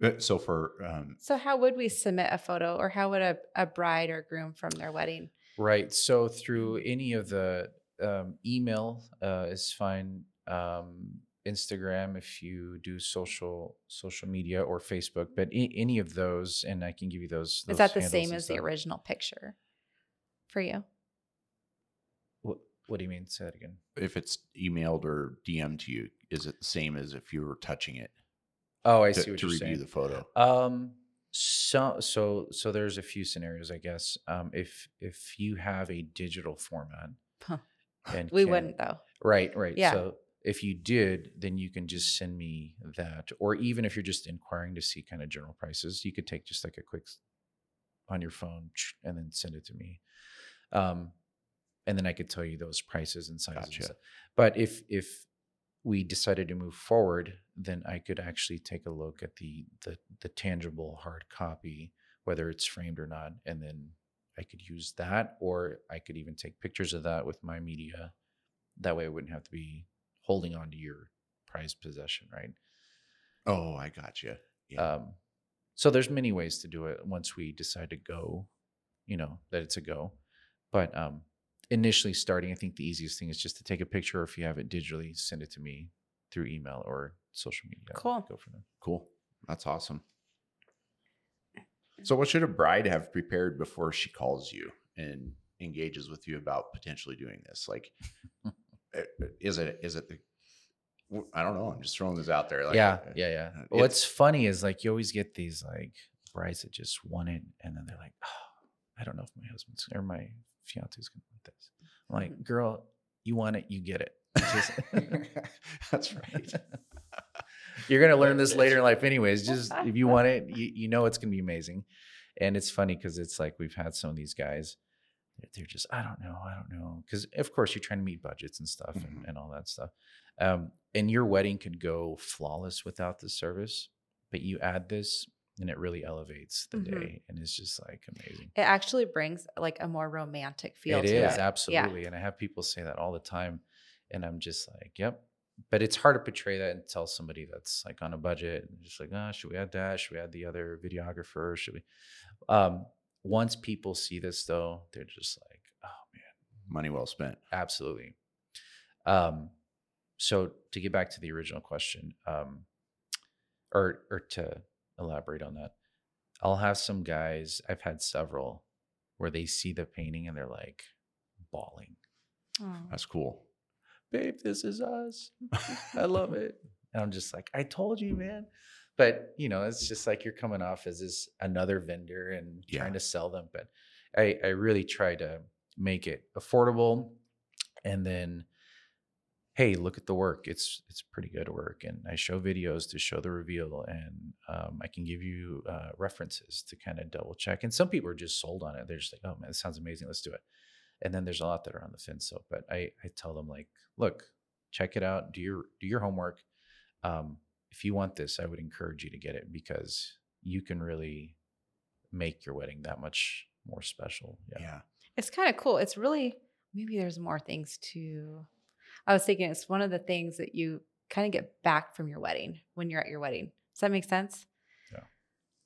Speaker 2: Uh, So for um,
Speaker 1: So how would we submit a photo or how would a, a bride or groom from their wedding?
Speaker 3: Right. So through any of the um, email uh, is fine. Um, Instagram, if you do social social media or Facebook, but a- any of those, and I can give you those.
Speaker 1: Is that the same
Speaker 3: and
Speaker 1: as the original picture for you?
Speaker 3: What, what do you mean? Say that again.
Speaker 2: if it's emailed or DM'd to you, is it the same as if you were touching it
Speaker 3: Oh, I
Speaker 2: to,
Speaker 3: see what
Speaker 2: to
Speaker 3: you're
Speaker 2: review
Speaker 3: saying.
Speaker 2: the photo?
Speaker 3: Um, so so so there's a few scenarios, I guess. Um, if if you have a digital format,
Speaker 1: Huh.
Speaker 3: and
Speaker 1: We
Speaker 3: can-
Speaker 1: wouldn't though.
Speaker 3: Right, right.
Speaker 1: Yeah.
Speaker 3: So if you did, then you can just send me that. Or even if you're just inquiring to see kind of general prices, you could take just like a quick on your phone and then send it to me. Um, and then I could tell you those prices and sizes.
Speaker 2: Gotcha.
Speaker 3: But if if we decided to move forward, then I could actually take a look at the the the tangible hard copy, whether it's framed or not, and then I could use that, or I could even take pictures of that with my media. That way, I wouldn't have to be holding on to your prized possession, right?
Speaker 2: Oh, I got you. Yeah.
Speaker 3: Um, so there's many ways to do it once we decide to go, you know, that it's a go. But um, initially starting, I think the easiest thing is just to take a picture, or if you have it digitally, send it to me through email or social media.
Speaker 1: Cool.
Speaker 3: Go from there.
Speaker 2: Cool. That's awesome. So, what should a bride have prepared before she calls you and engages with you about potentially doing this? Like, uh, is it is it the? I don't know. I'm just throwing this out there. Like,
Speaker 3: yeah,
Speaker 2: uh,
Speaker 3: yeah, yeah. What's funny is like you always get these like brides that just want it, and then they're like, "Oh, I don't know if my husband's or my fiance's gonna this." I'm like, girl, you want it, you get it. Just-
Speaker 2: That's right.
Speaker 3: You're gonna learn this later in life, anyways. Just if you want it, you, you know it's gonna be amazing. And it's funny because it's like we've had some of these guys. they're- just, I don't know, I don't know. Because of course you're trying to meet budgets and stuff and,
Speaker 2: Mhm.
Speaker 3: and all that stuff. Um, and your wedding could go flawless without the service, but you add this and it really elevates the
Speaker 1: Mhm.
Speaker 3: day and it's just like amazing.
Speaker 1: It actually brings like a more romantic feel
Speaker 3: It
Speaker 1: to
Speaker 3: is
Speaker 1: it.
Speaker 3: absolutely, and I have people say that all the time, and I'm just like, yep. But it's hard to portray that and tell somebody that's like on a budget and just like, ah, should we add that? Should we add the other videographer? Should we? Um, once people see this, though, they're just like, oh man,
Speaker 2: Money well spent.
Speaker 3: absolutely. Um, so to get back to the original question, um, or or to elaborate on that, I'll have some guys. I've had several where they see the painting and they're like bawling.
Speaker 1: Oh.
Speaker 2: That's cool.
Speaker 3: Babe, this is us. I love it. And I'm just like, I told you, man. But you know, it's just like you're coming off as this another vendor and
Speaker 2: Yeah.
Speaker 3: trying to sell them. But I, I really try to make it affordable and then hey look at the work. It's it's pretty good work and i show videos to show the reveal and um, i can give you uh, references to kind of double check and some people are just sold on it. They're just like oh man this sounds amazing. Let's do it. And then there's a lot that are on the fence so but i i tell them like look check it out. Do your do your homework. Um, if you want this i would encourage you to get it because you can really make your wedding that much more special.
Speaker 2: Yeah.
Speaker 3: yeah.
Speaker 1: It's kind of cool. It's really maybe there's more things to. I was thinking it's one of the things that you kind of get back from your wedding when you're at your wedding. Does that make sense?
Speaker 3: Yeah.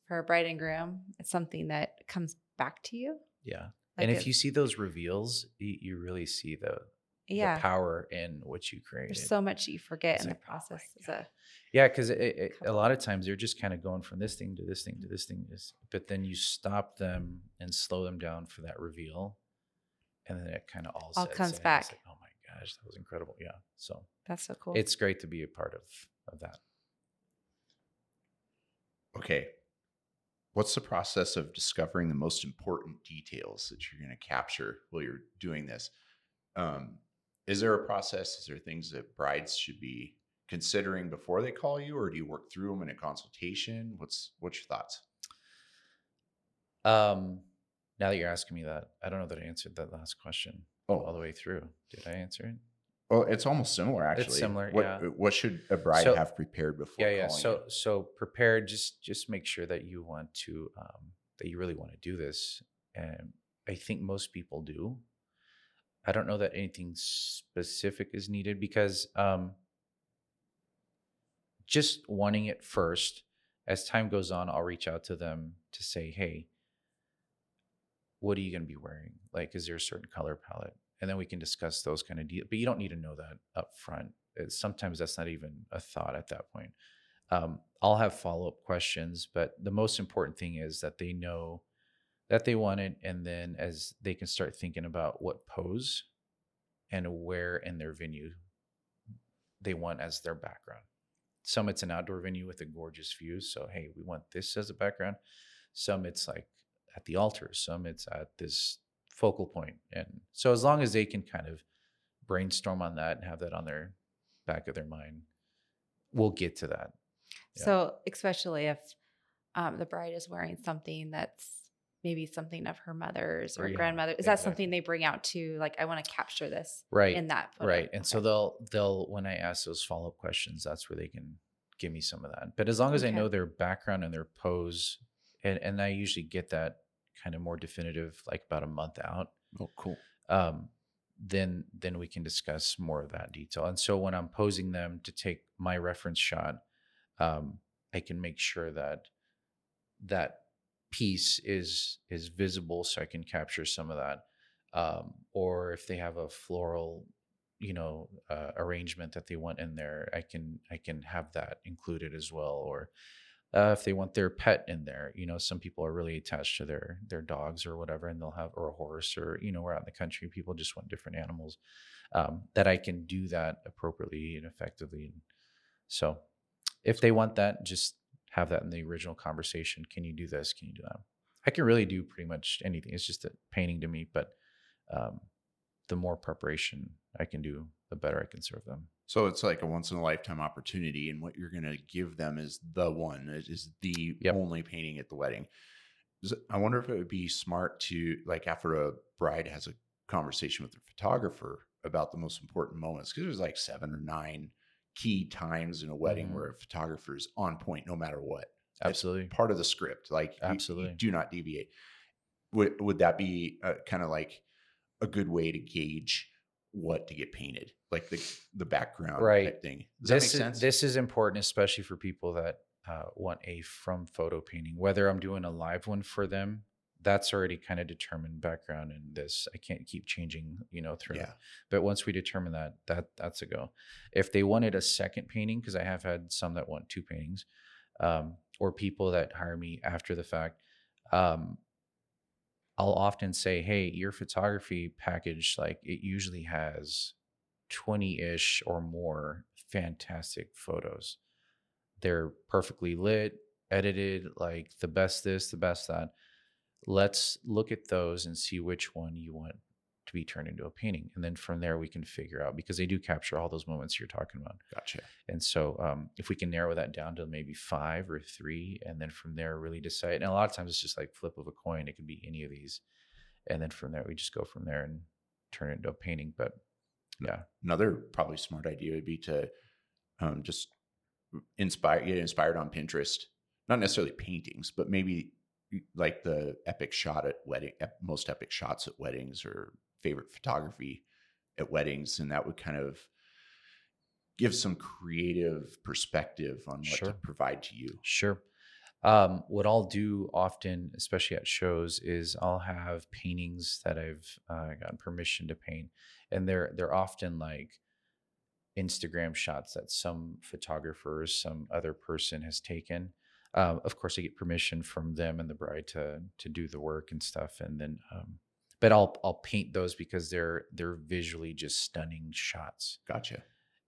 Speaker 1: For a bride and groom, it's something that comes back to you.
Speaker 3: Yeah.
Speaker 1: Like
Speaker 3: and if
Speaker 1: it-
Speaker 3: you see those reveals, you, you really see the,
Speaker 1: yeah,
Speaker 3: the power in what you create.
Speaker 1: there's so much you forget
Speaker 3: It's
Speaker 1: in
Speaker 3: like,
Speaker 1: the
Speaker 3: oh
Speaker 1: process.
Speaker 3: God.
Speaker 1: a,
Speaker 3: Yeah, because a lot of times they're just kind of going from this thing to this thing to mm-hmm. this thing, but then you stop them and slow them down for that reveal, and then it kind of all,
Speaker 1: All comes. Back.
Speaker 3: like, oh gosh, that was incredible. Yeah, so
Speaker 1: that's so cool.
Speaker 3: it's great to be a part of of that.
Speaker 2: Okay. What's the process of discovering the most important details that you're going to capture while you're doing this? Um, is there a process? Is there things that brides should be considering before they call you, or do you work through them in a consultation? What's what's your thoughts?
Speaker 3: Um, now that you're asking me that, I don't know that I answered that last question all
Speaker 2: Oh,
Speaker 3: the way through. Did I answer it?
Speaker 2: Oh, it's almost similar actually.
Speaker 3: It's similar,
Speaker 2: What
Speaker 3: yeah.
Speaker 2: what should a bride
Speaker 3: So-
Speaker 2: have prepared before?
Speaker 3: yeah yeah so
Speaker 2: you?
Speaker 3: so prepare just just make sure that you want to um that you really want to do this and i think most people do i don't know that anything specific is needed because um just wanting it first as time goes on i'll reach out to them to say hey what are you going to be wearing like is there a certain color palette and then we can discuss those kind of deals but you don't need to know that up front It's- sometimes that's not even a thought at that point um, I'll have follow up questions, but the most important thing is that they know that they want it, and then as they can start thinking about what pose and where in their venue they want as their background. Some it's an outdoor venue with a gorgeous view, so hey, we want this as a background. Some it's like at the altar, some it's at this focal point, and so as long as they can kind of brainstorm on that and have that on their back of their mind, we'll get to that. Yeah.
Speaker 1: So, especially if um, the bride is wearing something that's maybe something of her mother's or
Speaker 3: Or, yeah,
Speaker 1: grandmother, is that
Speaker 3: exactly.
Speaker 1: something they bring out to? Like, I want to capture this
Speaker 3: right
Speaker 1: in that photo.
Speaker 3: right and so they'll they'll when i ask those follow-up questions that's where they can give me some of that but as long as i know their background and their pose and and i usually get that kind of more definitive like about a month out.
Speaker 2: Oh, cool.
Speaker 3: um then then we can discuss more of that detail. And so when i'm posing them to take my reference shot um i can make sure that that piece is is visible so i can capture some of that. Um or if they have a floral you know uh, arrangement that they want in there i can i can have that included as well or uh, if they want their pet in there you know some people are really attached to their their dogs or whatever and they'll have or a horse or you know we're out in the country people just want different animals um, that i can do that appropriately and effectively so if they want that just have that in the original conversation can you do this? Can you do that? I can really do pretty much anything it's just a painting to me but um, the more preparation i can do the better i can serve them
Speaker 2: So it's like a once in a lifetime opportunity, and what you're going to give them is the one. It is the
Speaker 3: Yep.
Speaker 2: only painting at the wedding. I wonder if it would be smart to like after a bride has a conversation with the photographer about the most important moments because there's like seven or nine key times in a wedding
Speaker 3: Mhm.
Speaker 2: where a photographer is on point no matter what.
Speaker 3: Absolutely
Speaker 2: part of the script. Like you- you
Speaker 3: Absolutely.
Speaker 2: do not deviate. Would would that be uh, kind of like a good way to gauge what to get painted, like the the background
Speaker 3: Right.
Speaker 2: thing? Does
Speaker 3: this is this is important especially for people that uh, want a from photo painting whether i'm doing a live one for them that's already kind of determined background in this i can't keep changing you know through
Speaker 2: yeah.
Speaker 3: but once we determine that that that's a go if they wanted a second painting because i have had some that want two paintings um, or people that hire me after the fact um, i'll often say hey your photography package like it usually has 20-ish or more fantastic photos. They're perfectly lit edited like the best this the best that. Let's look at those and see which one you want to be turned into a painting and then from there we can figure out because they do capture all those moments you're talking about
Speaker 2: Gotcha.
Speaker 3: and so um, if we can narrow that down to maybe five or three and then from there really decide and a lot of times it's just like flip of a coin it could be any of these and then from there we just go from there and turn it into a painting but yeah
Speaker 2: Another probably smart idea would be to um, just inspire, get inspired on Pinterest. Not necessarily paintings, but maybe like the epic shot at wedding, most epic shots at weddings, or favorite photography at weddings, and that would kind of give some creative perspective on what
Speaker 3: Sure.
Speaker 2: to provide to you.
Speaker 3: Sure. Um, what I'll do often, especially at shows, is I'll have paintings that I've uh, gotten permission to paint, and they're they're often like Instagram shots that some photographer or some other person has taken. Um, of course, I get permission from them and the bride to to do the work and stuff, and then, um, but I'll I'll paint those because they're they're visually just stunning shots
Speaker 2: Gotcha.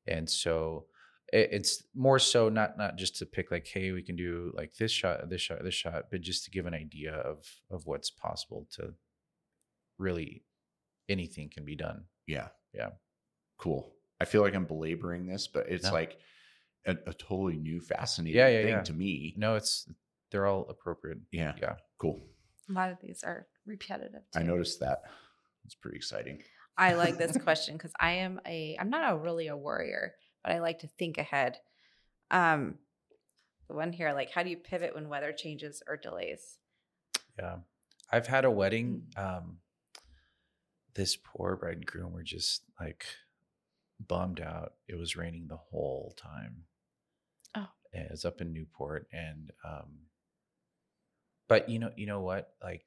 Speaker 3: and so it, it's more so not not just to pick like hey we can do like this shot this shot this shot but just to give an idea of of what's possible to really anything can be done
Speaker 2: Yeah.
Speaker 3: Yeah.
Speaker 2: Cool. I feel like I'm belaboring this, but it's
Speaker 3: No.
Speaker 2: like a, a totally new, fascinating
Speaker 3: Yeah, yeah,
Speaker 2: thing
Speaker 3: yeah.
Speaker 2: to me.
Speaker 3: no it's they're all appropriate
Speaker 2: Yeah.
Speaker 3: yeah
Speaker 2: Cool.
Speaker 1: A lot of these are repetitive.
Speaker 2: I noticed that. It's pretty exciting.
Speaker 1: I like this question because I am a I'm not a really a warrior, but I like to think ahead. Um the one here, like how do you pivot when weather changes or delays?
Speaker 3: yeah i've had a wedding um this poor bride and groom were just like bummed out it was raining the whole time
Speaker 1: Oh.
Speaker 3: and was up in newport and um but you know you know what? Like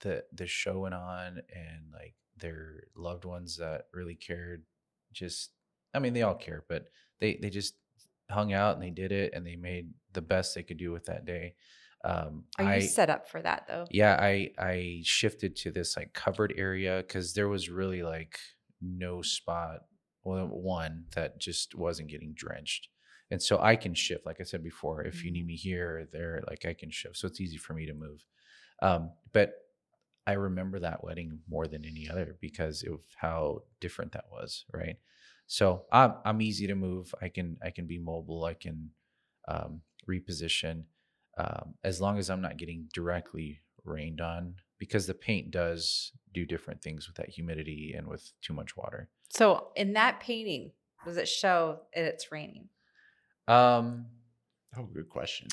Speaker 3: the the show went on and like their loved ones that really cared just i mean they all care but they they just hung out and they did it and they made the best they could do with that day. Um
Speaker 1: Are you
Speaker 3: I,
Speaker 1: set up for that though?
Speaker 3: yeah i i shifted to this like covered area because there was really like no spot well one that just wasn't getting drenched and so i can shift like i said before if you need me here or there like i can shift. So it's easy for me to move. Um but i remember that wedding more than any other because of how different that was right? So i'm, I'm easy to move. I can i can be mobile. I can um, reposition um, as long as I'm not getting directly rained on, because the paint does do different things with that humidity and with too much water.
Speaker 1: So in that painting, does it show that it's raining?
Speaker 3: Um,
Speaker 2: Oh, good question.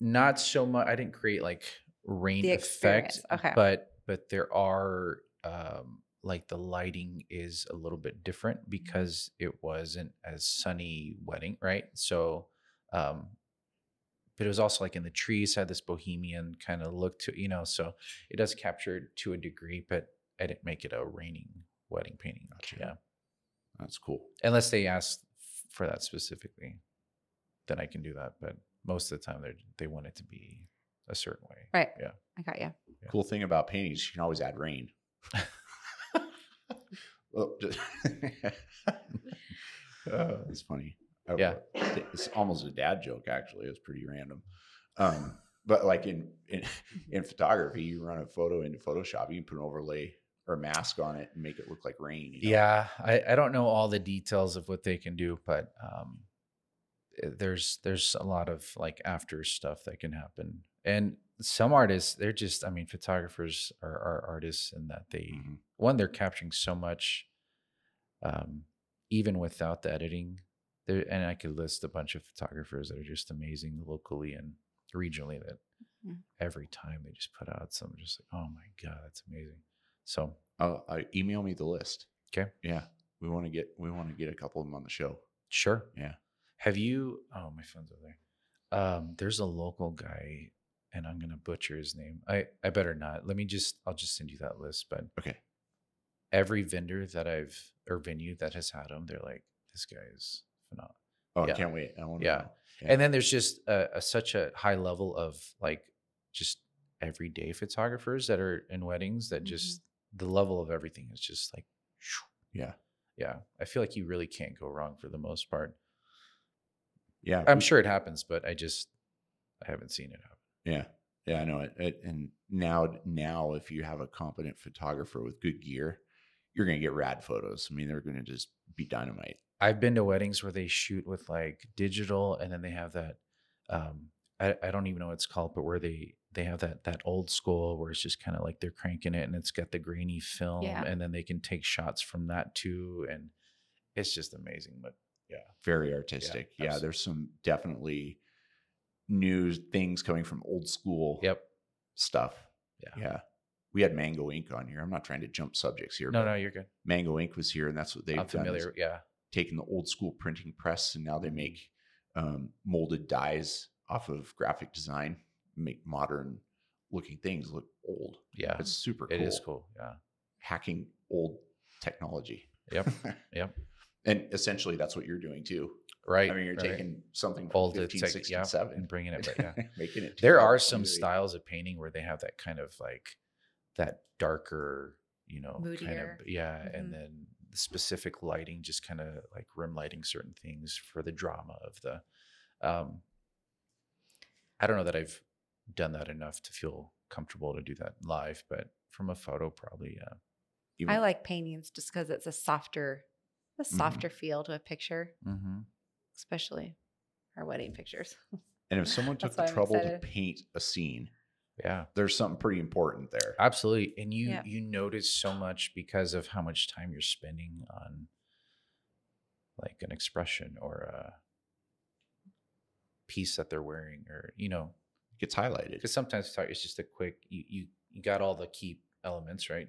Speaker 3: not so much. I didn't create like rain
Speaker 1: The
Speaker 3: effect,
Speaker 1: okay.
Speaker 3: but but there are um, like the lighting is a little bit different because it wasn't as sunny wedding, right? So, um, but it was also like in the trees had this bohemian kind of look to you know, so it does capture it to a degree, but I didn't make it a raining wedding painting.
Speaker 2: Gotcha.
Speaker 3: Yeah,
Speaker 2: That's cool.
Speaker 3: unless they ask for that specifically, then I can do that. But most of the time, they they want it to be a certain way.
Speaker 1: Right.
Speaker 3: Yeah.
Speaker 1: I got you.
Speaker 3: Yeah.
Speaker 2: Cool thing about paintings, you can always add rain. well, just oh, that's funny. I-
Speaker 3: Yeah.
Speaker 2: it's almost a dad joke. Actually, it's pretty random. Um, but like in, in in photography, you run a photo into Photoshop, you can put an overlay or a mask on it and make it look like rain. You know?
Speaker 3: Yeah, I, I don't know all the details of what they can do, but um, eh, there's there's a lot of like after stuff that can happen. And some artists, they're just, I mean, photographers are, are artists in that they
Speaker 2: Mhm.
Speaker 3: one they're capturing so much, um, even without the editing. There, and I could list a bunch of photographers that are just amazing locally and regionally. That
Speaker 1: Mhm.
Speaker 3: every time they just put out some, just like, oh my god, that's amazing. So
Speaker 2: I'll, i email me the list.
Speaker 3: okay,
Speaker 2: Yeah, we want to get we want to get a couple of them on the show.
Speaker 3: Sure.
Speaker 2: Yeah.
Speaker 3: Have you? Oh, my phone's over there. Um, there's a local guy, and I'm gonna butcher his name. I I better not. Let me just. I'll just send you that list. But
Speaker 2: Okay.
Speaker 3: every vendor that I've or venue that has had him, they're like, this guy is phenomenal.
Speaker 2: Oh,
Speaker 3: Yeah.
Speaker 2: I can't wait. I want to
Speaker 3: Yeah.
Speaker 2: know. Yeah.
Speaker 3: And then there's just a, a such a high level of like just everyday photographers that are in weddings that
Speaker 1: Mhm.
Speaker 3: just the level of everything is just like,
Speaker 2: Yeah.
Speaker 3: yeah. I feel like you really can't go wrong for the most part.
Speaker 2: Yeah.
Speaker 3: I'm sure it happens, but I just I haven't seen it happen.
Speaker 2: Yeah. Yeah, I know it. it. And now, now, if you have a competent photographer with good gear, you're going to get rad photos. I mean, they're going to just be dynamite.
Speaker 3: I've been to weddings where they shoot with like digital, and then they have that. Um, I, I don't even know what it's called, but where they they have that that old school where it's just kind of like they're cranking it, and it's got the grainy film,
Speaker 1: Yeah.
Speaker 3: and then they can take shots from that too, and it's just amazing. But yeah
Speaker 2: Very artistic. Yeah.
Speaker 3: absolutely.
Speaker 2: there's some definitely new things coming from old school
Speaker 3: yep,
Speaker 2: stuff.
Speaker 3: Yeah.
Speaker 2: Yeah. we had Mango ink on here. I'm not trying to jump subjects here.
Speaker 3: No,
Speaker 2: but
Speaker 3: no, you're good.
Speaker 2: Mango ink was here, and that's what they've
Speaker 3: I'm
Speaker 2: done.
Speaker 3: familiar. Yeah.
Speaker 2: taking the old school printing press, and now they make um, molded dies off of graphic design, make modern looking things look old.
Speaker 3: Yeah.
Speaker 2: It's super
Speaker 3: It
Speaker 2: cool.
Speaker 3: is cool. Yeah.
Speaker 2: Hacking old technology.
Speaker 3: Yep. Yep.
Speaker 2: And essentially, that's what you're doing too.
Speaker 3: Right.
Speaker 2: I mean, you're
Speaker 3: right.
Speaker 2: taking something from
Speaker 3: old
Speaker 2: 15,
Speaker 3: tech,
Speaker 2: 16,
Speaker 3: yeah,
Speaker 2: 7,
Speaker 3: and bringing it, but yeah.
Speaker 2: making it.
Speaker 3: there are some
Speaker 2: 2008.
Speaker 3: styles of painting where they have that kind of like that darker, you know, kind of
Speaker 1: Moodier.
Speaker 3: yeah,
Speaker 1: Mhm.
Speaker 3: and then the specific lighting, just kind of like rim lighting certain things for the drama of the. Um, I don't know that I've done that enough to feel comfortable to do that live, but from a photo, probably uh, yeah.
Speaker 2: Even-
Speaker 1: I like paintings just because it's a softer, a mm-hmm. softer feel to a picture,
Speaker 3: Mm-hmm.
Speaker 1: especially our wedding mm. pictures.
Speaker 2: and if someone took the trouble to paint a scene,
Speaker 3: Yeah,
Speaker 2: there's something pretty important there.
Speaker 3: absolutely. And you
Speaker 1: Yeah.
Speaker 3: you notice so much because of how much time you're spending on like an expression or a piece that they're wearing or you know
Speaker 2: It gets highlighted.
Speaker 3: because sometimes it's just a quick you, you you got all the key elements right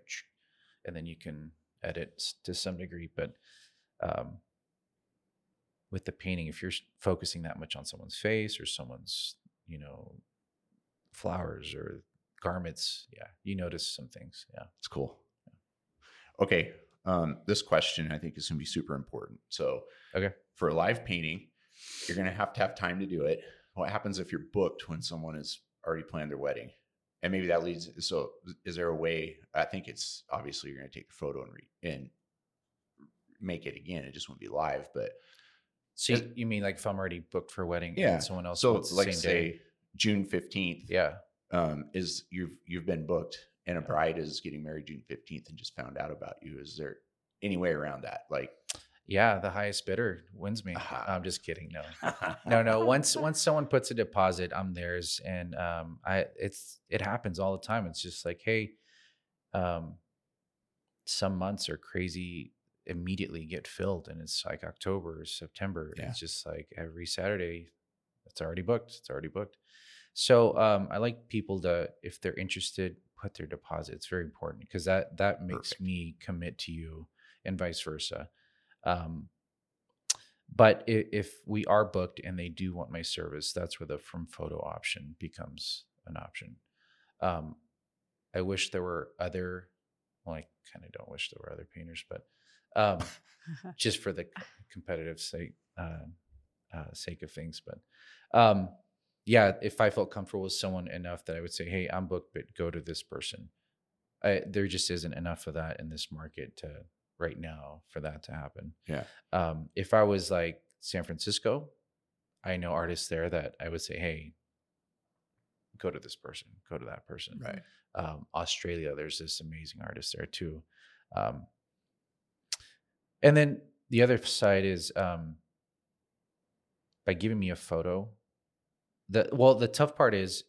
Speaker 3: and then you can edit to some degree but um with the painting if you're focusing that much on someone's face or someone's you know flowers or garments yeah you notice some things yeah
Speaker 2: It's cool. Okay. Um, this question I think is going to be super important. So,
Speaker 3: Okay.
Speaker 2: for live painting, you're going to have to have time to do it. What happens if you're booked when someone has already planned their wedding? And maybe that leads. So, is there a way? I think it's obviously you're going to take the photo and re, and make it again. It just won't be live, but
Speaker 3: so you, you mean like if i'm already booked for a wedding
Speaker 2: Yeah.
Speaker 3: and someone else
Speaker 2: so
Speaker 3: the
Speaker 2: like say
Speaker 3: day
Speaker 2: June fifteenth.
Speaker 3: yeah
Speaker 2: um, is you've you've been booked and a bride is getting married June fifteenth and just found out about you. Is there any way around that? Like,
Speaker 3: yeah the highest bidder wins me
Speaker 2: Aha.
Speaker 3: i'm just kidding no no no once once someone puts a deposit i'm theirs and um i it's it happens all the time it's just like hey um some months are crazy immediately get filled and it's like october or september
Speaker 2: Yeah.
Speaker 3: it's just like every saturday it's already booked it's already booked so um i like people to if they're interested put their deposit it's very important because that that makes
Speaker 2: Perfect.
Speaker 3: me commit to you and vice versa um but if, if we are booked and they do want my service, that's where the from photo option becomes an option. Um, I wish there were other. Well, I kind of don't wish there were other painters, but um, just for the competitive sake uh, uh, sake of things. But um, yeah, if I felt comfortable with someone enough that I would say, "Hey, I'm booked, but go to this person." I, there just isn't enough of that in this market to right now for that to happen.
Speaker 2: Yeah.
Speaker 3: Um, if I was like San Francisco, I know artists there that I would say, "Hey, go to this person, go to that person."
Speaker 2: right?
Speaker 3: um, Australia. There's this amazing artist there too. Um, and then the other side is um, by giving me a photo. The well, the tough part is,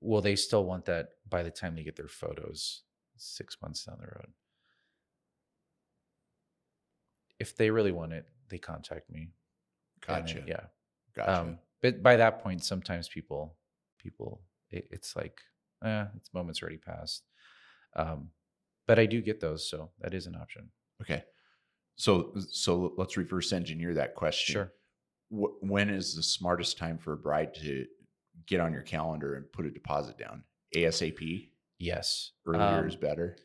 Speaker 3: will they still want that by the time they get their photos six months down the road? If they really want it, they contact me. then-
Speaker 2: Gotcha.
Speaker 3: yeah.
Speaker 2: Gotcha.
Speaker 3: Um, but by that point, sometimes people, people, it, it's like, eh, it's moments already passed. Um, but I do get those, so that is an option.
Speaker 2: okay. So so let's reverse engineer that question.
Speaker 3: Sure.
Speaker 2: Wh- when is the smartest time for a bride to get on your calendar and put a deposit down? ASAP.
Speaker 3: Yes.
Speaker 2: Earlier
Speaker 3: Um,
Speaker 2: is better.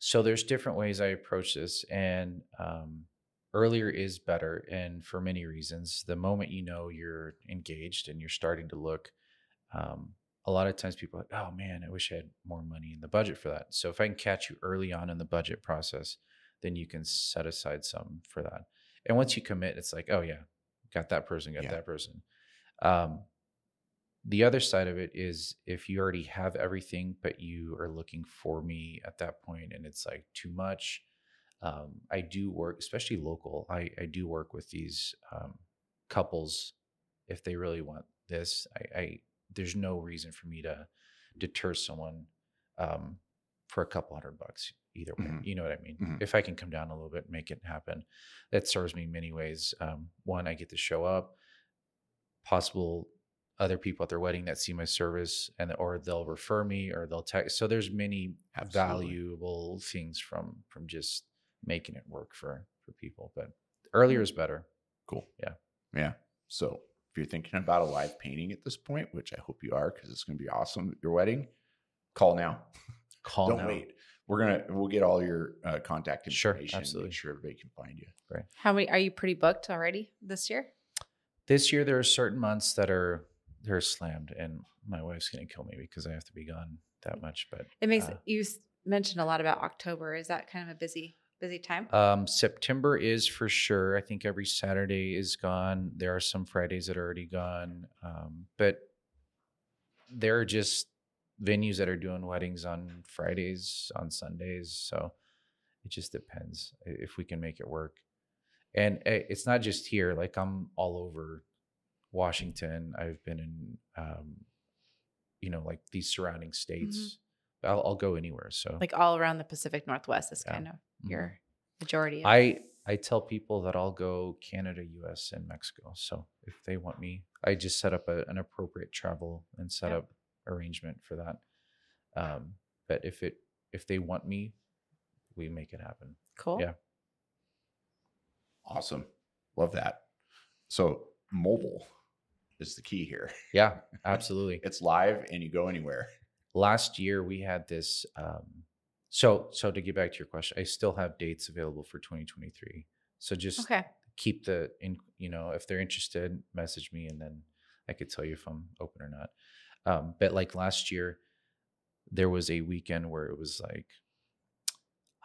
Speaker 3: So there's different ways I approach this, and um, earlier is better, and for many reasons. The moment you know you're engaged and you're starting to look, um, a lot of times people are like, "Oh man, I wish I had more money in the budget for that." So if I can catch you early on in the budget process, then you can set aside some for that. And once you commit, it's like, "Oh yeah, got that person, got
Speaker 2: Yeah.
Speaker 3: that person." Um, the other side of it is if you already have everything but you are looking for me at that point and it's like too much um, i do work especially local i, I do work with these um, couples if they really want this I, I there's no reason for me to deter someone um, for a couple hundred bucks either way
Speaker 2: Mhm.
Speaker 3: you know what i mean
Speaker 2: Mhm.
Speaker 3: if i can come down a little bit make it happen that serves me many ways um, one i get to show up possible other people at their wedding that see my service and or they'll refer me or they'll text so there's many
Speaker 2: Absolutely.
Speaker 3: valuable things from from just making it work for for people but earlier is better
Speaker 2: Cool.
Speaker 3: Yeah.
Speaker 2: Yeah. So if you're thinking about a live painting at this point, which I hope you are, because it's going to be awesome at your wedding, call now.
Speaker 3: call
Speaker 2: Don't
Speaker 3: now.
Speaker 2: wait. We're gonna we'll get all your uh, contact
Speaker 3: Sure,
Speaker 2: information.
Speaker 3: absolutely.
Speaker 2: Make sure everybody can find you.
Speaker 1: Right how many are you pretty booked already this year?
Speaker 3: this year there are certain months that are they're slammed and my wife's going to kill me because i have to be gone that much but
Speaker 1: It makes
Speaker 3: Uh,
Speaker 1: you mentioned a lot about October. Is that kind of a busy busy time?
Speaker 3: Um, September is for sure. I think every Saturday is gone. There are some Fridays that are already gone, um, but there are just venues that are doing weddings on Fridays, on Sundays. So it just depends if we can make it work. And eh, it's not just here. Like I'm all over Washington. I've been in, um, you know, like these surrounding states. I'll, I'll go anywhere. So
Speaker 1: like all around the Pacific Northwest is
Speaker 3: Yeah.
Speaker 1: kind of
Speaker 3: Mhm.
Speaker 1: your majority. Of
Speaker 3: I I tell people that I'll go Canada, U.S., and Mexico. So if they want me, I just set up a, an appropriate travel and set
Speaker 1: Yeah.
Speaker 3: up arrangement for that. Um, but if it if they want me, we make it happen.
Speaker 1: cool.
Speaker 3: yeah.
Speaker 2: Awesome. Love that. So mobile is the key here.
Speaker 3: Yeah, absolutely.
Speaker 2: It's live and you go anywhere.
Speaker 3: Last year we had this. Um, so so to get back to your question, I still have dates available for 2023. So just
Speaker 1: Okay.
Speaker 3: keep the in you know if they're interested message me and then i could tell you if i'm open or not um but like last year there was a weekend where it was like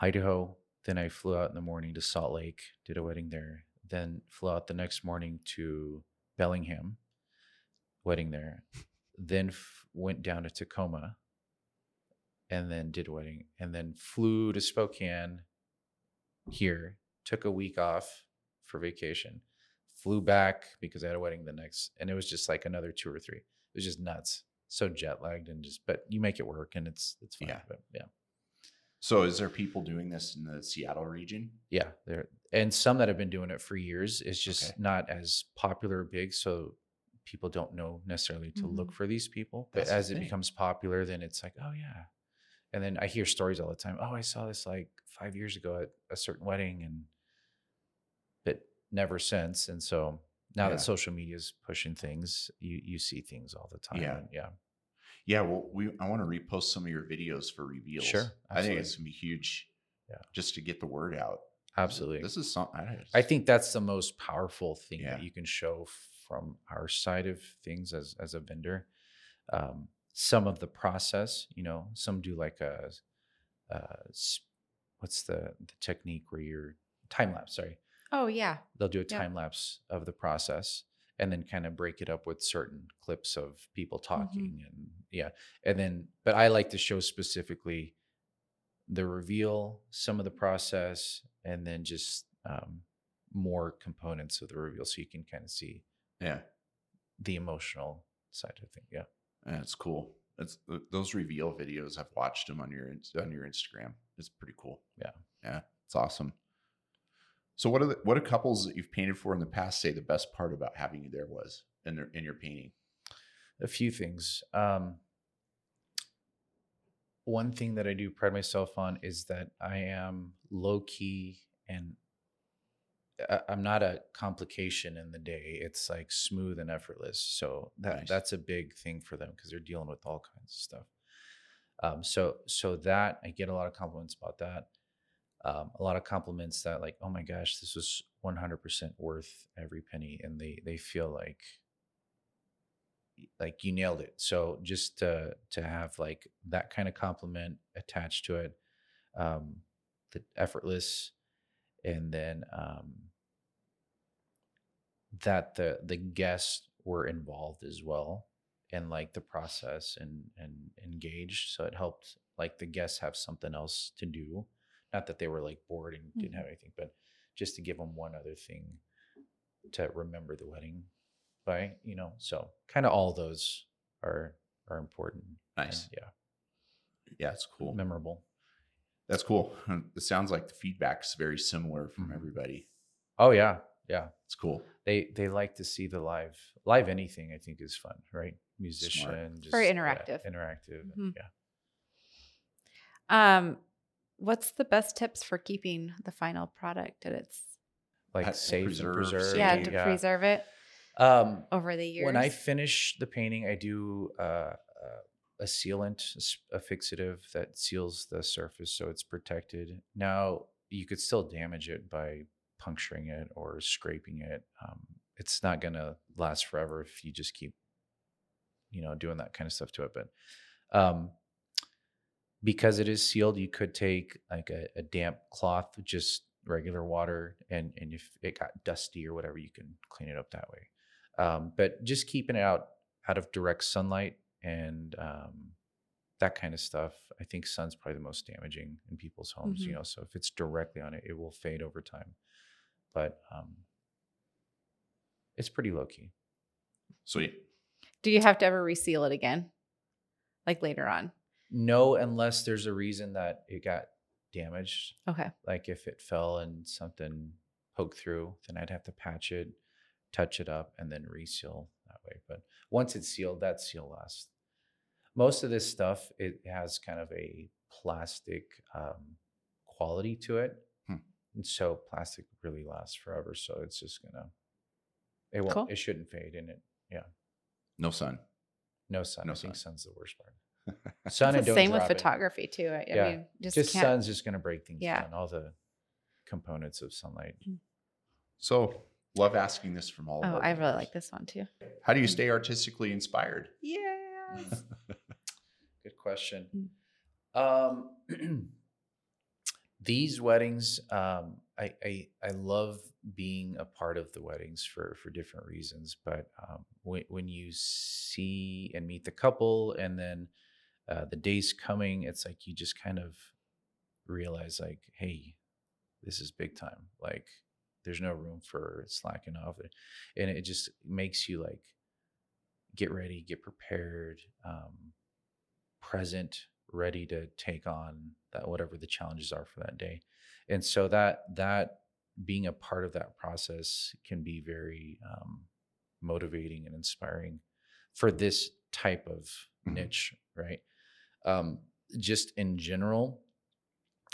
Speaker 3: idaho then i flew out in the morning to salt lake did a wedding there then flew out the next morning to bellingham wedding there then f- went down to tacoma and then did a wedding and then flew to spokane here took a week off for vacation, flew back because I had a wedding the next, and it was just like another two or three. It was just nuts, so jet lagged and just. But you make it work, and it's it's fine.
Speaker 2: Yeah.
Speaker 3: But yeah,
Speaker 2: So is there people doing this in the Seattle region?
Speaker 3: yeah. There and some that have been doing it for years. It's just
Speaker 2: Okay.
Speaker 3: not as popular or big, so people don't know necessarily to look mm-hmm. for these people. But
Speaker 2: That's
Speaker 3: as it becomes popular, then it's like, oh yeah. And then I hear stories all the time. Oh, I saw this like five years ago at a certain wedding, and but never since. And so now
Speaker 2: Yeah.
Speaker 3: that social media is pushing things, you you see things all the time.
Speaker 2: Yeah.
Speaker 3: yeah.
Speaker 2: Yeah, well, we I want to repost some of your videos for reveals.
Speaker 3: Sure,
Speaker 2: I think it's gonna be huge.
Speaker 3: Yeah.
Speaker 2: just to get the word out.
Speaker 3: Absolutely.
Speaker 2: This is something I,
Speaker 3: I think that's the most powerful thing
Speaker 2: Yeah.
Speaker 3: that you can show from our side of things as as a vendor. Um, some of the process, you know, some do like a, uh, what's the the technique where you're time lapse. Sorry,
Speaker 1: Oh yeah.
Speaker 3: they'll do a
Speaker 1: Yeah.
Speaker 3: time lapse of the process and then kind of break it up with certain clips of people talking and yeah and then but i like to show specifically the reveal some of the process and then just um, more components of the reveal so you can kind of see
Speaker 2: yeah,
Speaker 3: the emotional side of things yeah
Speaker 2: that's cool. It's those reveal videos. I've watched them on your on your Instagram. It's pretty cool.
Speaker 3: Yeah.
Speaker 2: yeah, it's awesome. So what are the, what are couples that you've painted for in the past say the best part about having you there was in their in your painting?
Speaker 3: a few things. Um, one thing that I do pride myself on is that I am low key and I- I'm not a complication in the day. It's like smooth and effortless. So that
Speaker 2: Nice.
Speaker 3: that's a big thing for them because they're dealing with all kinds of stuff. Um, so so that I get a lot of compliments about that. Um, a lot of compliments that like, oh my gosh, this was 100% worth every penny, and they they feel like like you nailed it. So just to to have like that kind of compliment attached to it, um, the effortless, and then um, that the the guests were involved as well and like the process and and engaged. So it helped like the guests have something else to do. Not that they were like bored and didn't
Speaker 1: Mhm.
Speaker 3: have anything, but just to give them one other thing to remember the wedding by, you know. So kind of all those are are important. and,
Speaker 2: Nice.
Speaker 3: yeah.
Speaker 2: Yeah, it's cool.
Speaker 3: Memorable.
Speaker 2: That's cool. It sounds like the feedback's very similar from
Speaker 3: Mhm.
Speaker 2: everybody.
Speaker 3: Oh yeah. Yeah.
Speaker 2: It's cool.
Speaker 3: they they like to see the live live anything. I think is fun, right? Musician, just,
Speaker 1: Very
Speaker 3: yeah,
Speaker 1: interactive.
Speaker 3: interactive. and
Speaker 1: Mhm.
Speaker 3: Yeah.
Speaker 1: Um, what's the best tips for keeping the final product at its
Speaker 3: Like safe
Speaker 2: preserve,
Speaker 3: and preserve.
Speaker 1: yeah
Speaker 2: Safety,
Speaker 1: to preserve it
Speaker 3: Um,
Speaker 1: over the years?
Speaker 3: when I finish the painting, I do uh, uh, a sealant, a fixative that seals the surface so it's protected. Now you could still damage it by puncturing it or scraping it. Um, it's not gonna last forever if you just keep, you know, doing that kind of stuff to it. But um, because it is sealed, you could take like a, a damp cloth, just regular water, and and if it got dusty or whatever, you can clean it up that way um, but just keeping it out out of direct sunlight and um, that kind of stuff i think sun's probably the most damaging in people's homes you
Speaker 1: Mhm.
Speaker 3: know so if it's directly on it it will fade over time but um, it's pretty low key
Speaker 2: Sweet.
Speaker 1: Do you have to ever reseal it again, like later on?
Speaker 3: no unless there's a reason that it got damaged
Speaker 1: Okay.
Speaker 3: like if it fell and something poked through then i'd have to patch it touch it up and then reseal that way but once it's sealed that seal lasts most of this stuff it has kind of a plastic um, quality to it
Speaker 2: Hmm.
Speaker 3: and so plastic really lasts forever so it's just gonna it won't
Speaker 1: Cool.
Speaker 3: it shouldn't fade in it Yeah.
Speaker 2: No sun.
Speaker 3: no sun
Speaker 2: No
Speaker 3: i think sun's the worst part sun
Speaker 1: It's
Speaker 3: and
Speaker 1: the
Speaker 3: don't
Speaker 1: same with
Speaker 3: drop it.
Speaker 1: photography too. I, I
Speaker 3: Yeah.
Speaker 1: mean, just,
Speaker 3: just
Speaker 1: can't.
Speaker 3: sun's just gonna break things
Speaker 1: Yeah.
Speaker 3: down all the components of sunlight
Speaker 2: So, love asking this from all of
Speaker 1: Oh, I really like this one too.
Speaker 2: How do you stay artistically inspired?
Speaker 1: Yes.
Speaker 3: Question. Um, these weddings, um, I, I I love being a part of the weddings for for different reasons. But um, when when you see and meet the couple, and then uh, the days coming, it's like you just kind of realize, like, hey, this is big time. Like, there's no room for slacking off, and it just makes you like get ready, get prepared. Um, present ready to take on that whatever the challenges are for that day. And so that that being a part of that process can be very um, motivating and inspiring for this type of
Speaker 2: Mhm.
Speaker 3: niche right? Um, just in general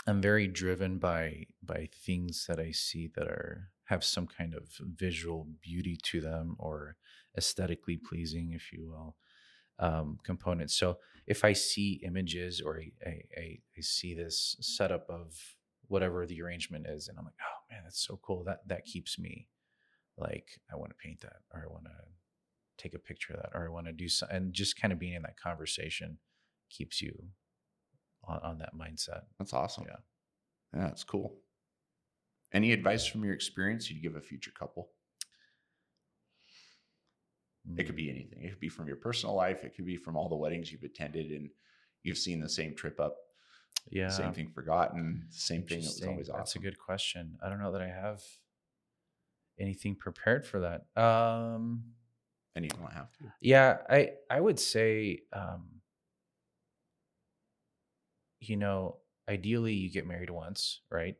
Speaker 3: i'm very driven by by things that i see that are have some kind of visual beauty to them or aesthetically pleasing if you will um, components. So if I see images or I, I, I, see this setup of whatever the arrangement is, and I'm like, oh man, that's so cool. That that keeps me like I want to paint that, or I want to take a picture of that, or I want to do something. And just kind of being in that conversation keeps you on, on that mindset.
Speaker 2: That's awesome.
Speaker 3: Yeah.
Speaker 2: Yeah, that's cool. Any advice from your experience you'd give a future couple? It could be anything. It could be from your personal life. It could be from all the weddings you've attended and you've seen the same trip up,
Speaker 3: yeah.
Speaker 2: same thing forgotten, same thing that was always awesome.
Speaker 3: That's a good question. I don't know that I have anything prepared for that. Um,
Speaker 2: And you don't have to.
Speaker 3: Yeah, I I would say, um, you know, ideally you get married once, right?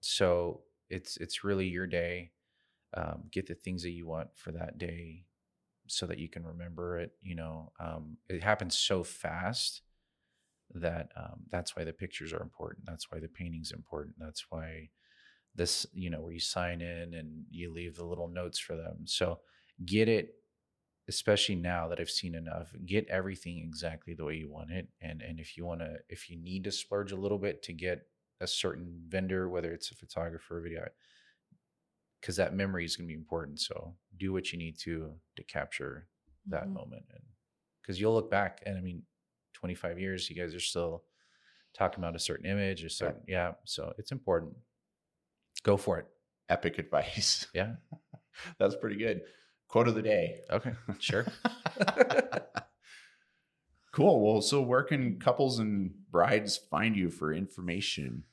Speaker 3: So it's it's really your day. Um, get the things that you want for that day, so that you can remember it. You know, um, it happens so fast that um, that's why the pictures are important. That's why the painting's important. That's why this, you know, where you sign in and you leave the little notes for them. So get it especially now that I've seen enough, get everything exactly the way you want it. And and if you want to, if you need to splurge a little bit to get a certain vendor, whether it's a photographer or video, because that memory is going to be important. So do what you need to to capture that
Speaker 1: Mhm.
Speaker 3: moment, and because you'll look back and I mean, 25 years, you guys are still talking about a certain image or certain, yeah. So it's important. Go for it.
Speaker 2: Epic advice.
Speaker 3: Yeah.
Speaker 2: That's pretty good. Quote of the day.
Speaker 3: Okay. Sure.
Speaker 2: cool. Well, so where can couples and brides find you for information?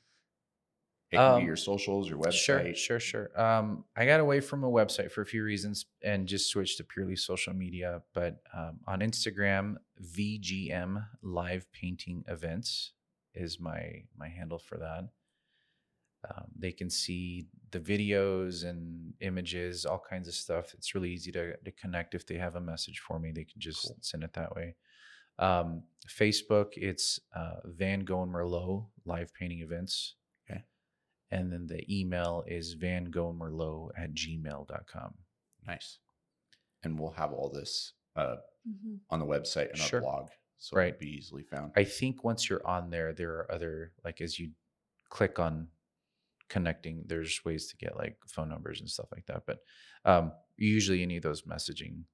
Speaker 2: It can
Speaker 3: Um,
Speaker 2: be your socials, your website.
Speaker 3: Sure, sure, sure. Um, I got away from a website for a few reasons and just switched to purely social media. But um, on Instagram, VGM Live Painting Events is my my handle for that. Um, they can see the videos and images, all kinds of stuff. It's really easy to, to connect. If they have a message for me, they can just
Speaker 2: Cool.
Speaker 3: send it that way. Um, Facebook, it's uh, Van Gogh and Merlot live painting events.
Speaker 2: Okay.
Speaker 3: And then the email is Van Gogh Merlot at gmail.com.
Speaker 2: Nice. And we'll have all this uh,
Speaker 1: Mhm.
Speaker 2: on the website and
Speaker 3: Sure.
Speaker 2: our blog, so
Speaker 3: Right.
Speaker 2: it'll be easily found.
Speaker 3: I think once you're on there, there are other like as you click on connecting, there's ways to get like phone numbers and stuff like that. But um, usually any of those messaging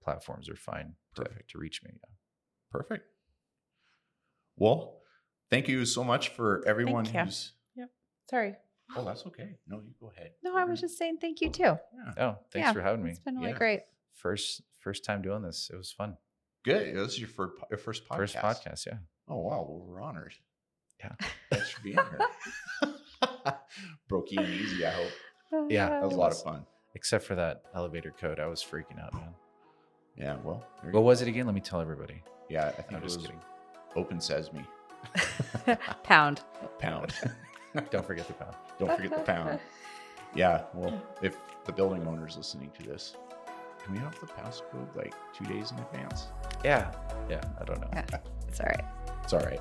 Speaker 3: platforms are fine to,
Speaker 2: Perfect.
Speaker 3: to reach me. Yeah.
Speaker 2: Perfect. Well, thank you so much for everyone
Speaker 1: you.
Speaker 2: who's.
Speaker 1: Sorry.
Speaker 2: Oh, that's okay. No, you go ahead.
Speaker 1: No,
Speaker 2: You're
Speaker 1: I was
Speaker 2: gonna-
Speaker 1: just saying thank you too.
Speaker 2: Yeah.
Speaker 3: Oh, thanks
Speaker 1: Yeah,
Speaker 3: for having me.
Speaker 1: It's been really
Speaker 2: Yeah.
Speaker 1: great.
Speaker 3: First first time doing this. It was fun.
Speaker 2: Good. This is your first, your first podcast.
Speaker 3: First podcast, yeah.
Speaker 2: Oh wow, well, we're honored.
Speaker 3: Yeah.
Speaker 2: Thanks for being here. Broke you easy. I hope oh,
Speaker 3: Yeah,
Speaker 2: that was
Speaker 3: It
Speaker 2: a lot of fun.
Speaker 3: Except for that elevator code. I was freaking out, man.
Speaker 2: Yeah. Well. there you
Speaker 3: What
Speaker 2: go.
Speaker 3: was it again? Let me tell everybody.
Speaker 2: Yeah, I think
Speaker 3: I'm
Speaker 2: it
Speaker 3: just
Speaker 2: was
Speaker 3: kidding.
Speaker 2: open sesame
Speaker 1: Pound.
Speaker 2: pound.
Speaker 3: Don't forget the pound.
Speaker 2: Don't forget the pound. Yeah. Well, if the building owner is listening to this, can we have the passcode like two days in advance?
Speaker 3: Yeah. Yeah. I don't know.
Speaker 1: Yeah. It's all right.
Speaker 2: It's all right.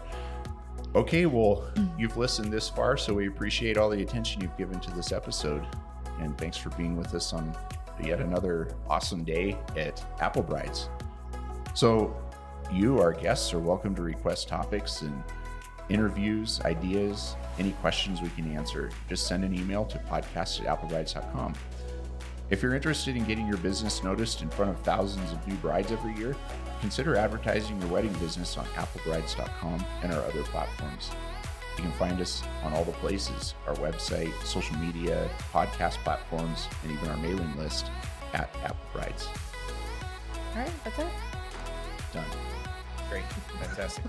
Speaker 2: Okay, well, you've listened this far, so we appreciate all the attention you've given to this episode. And thanks for being with us on yet another awesome day at Apple Brides. So, you, our guests, are welcome to request topics and interviews, ideas, any questions we can answer. Just send an email to podcast at applebrides.com. If you're interested in getting your business noticed in front of thousands of new brides every year, consider advertising your wedding business on applebrides.com and our other platforms. You can find us on all the places our website, social media, podcast platforms, and even our mailing list at Apple Brides.
Speaker 1: All right. That's it.
Speaker 2: Done.
Speaker 3: Great. Fantastic.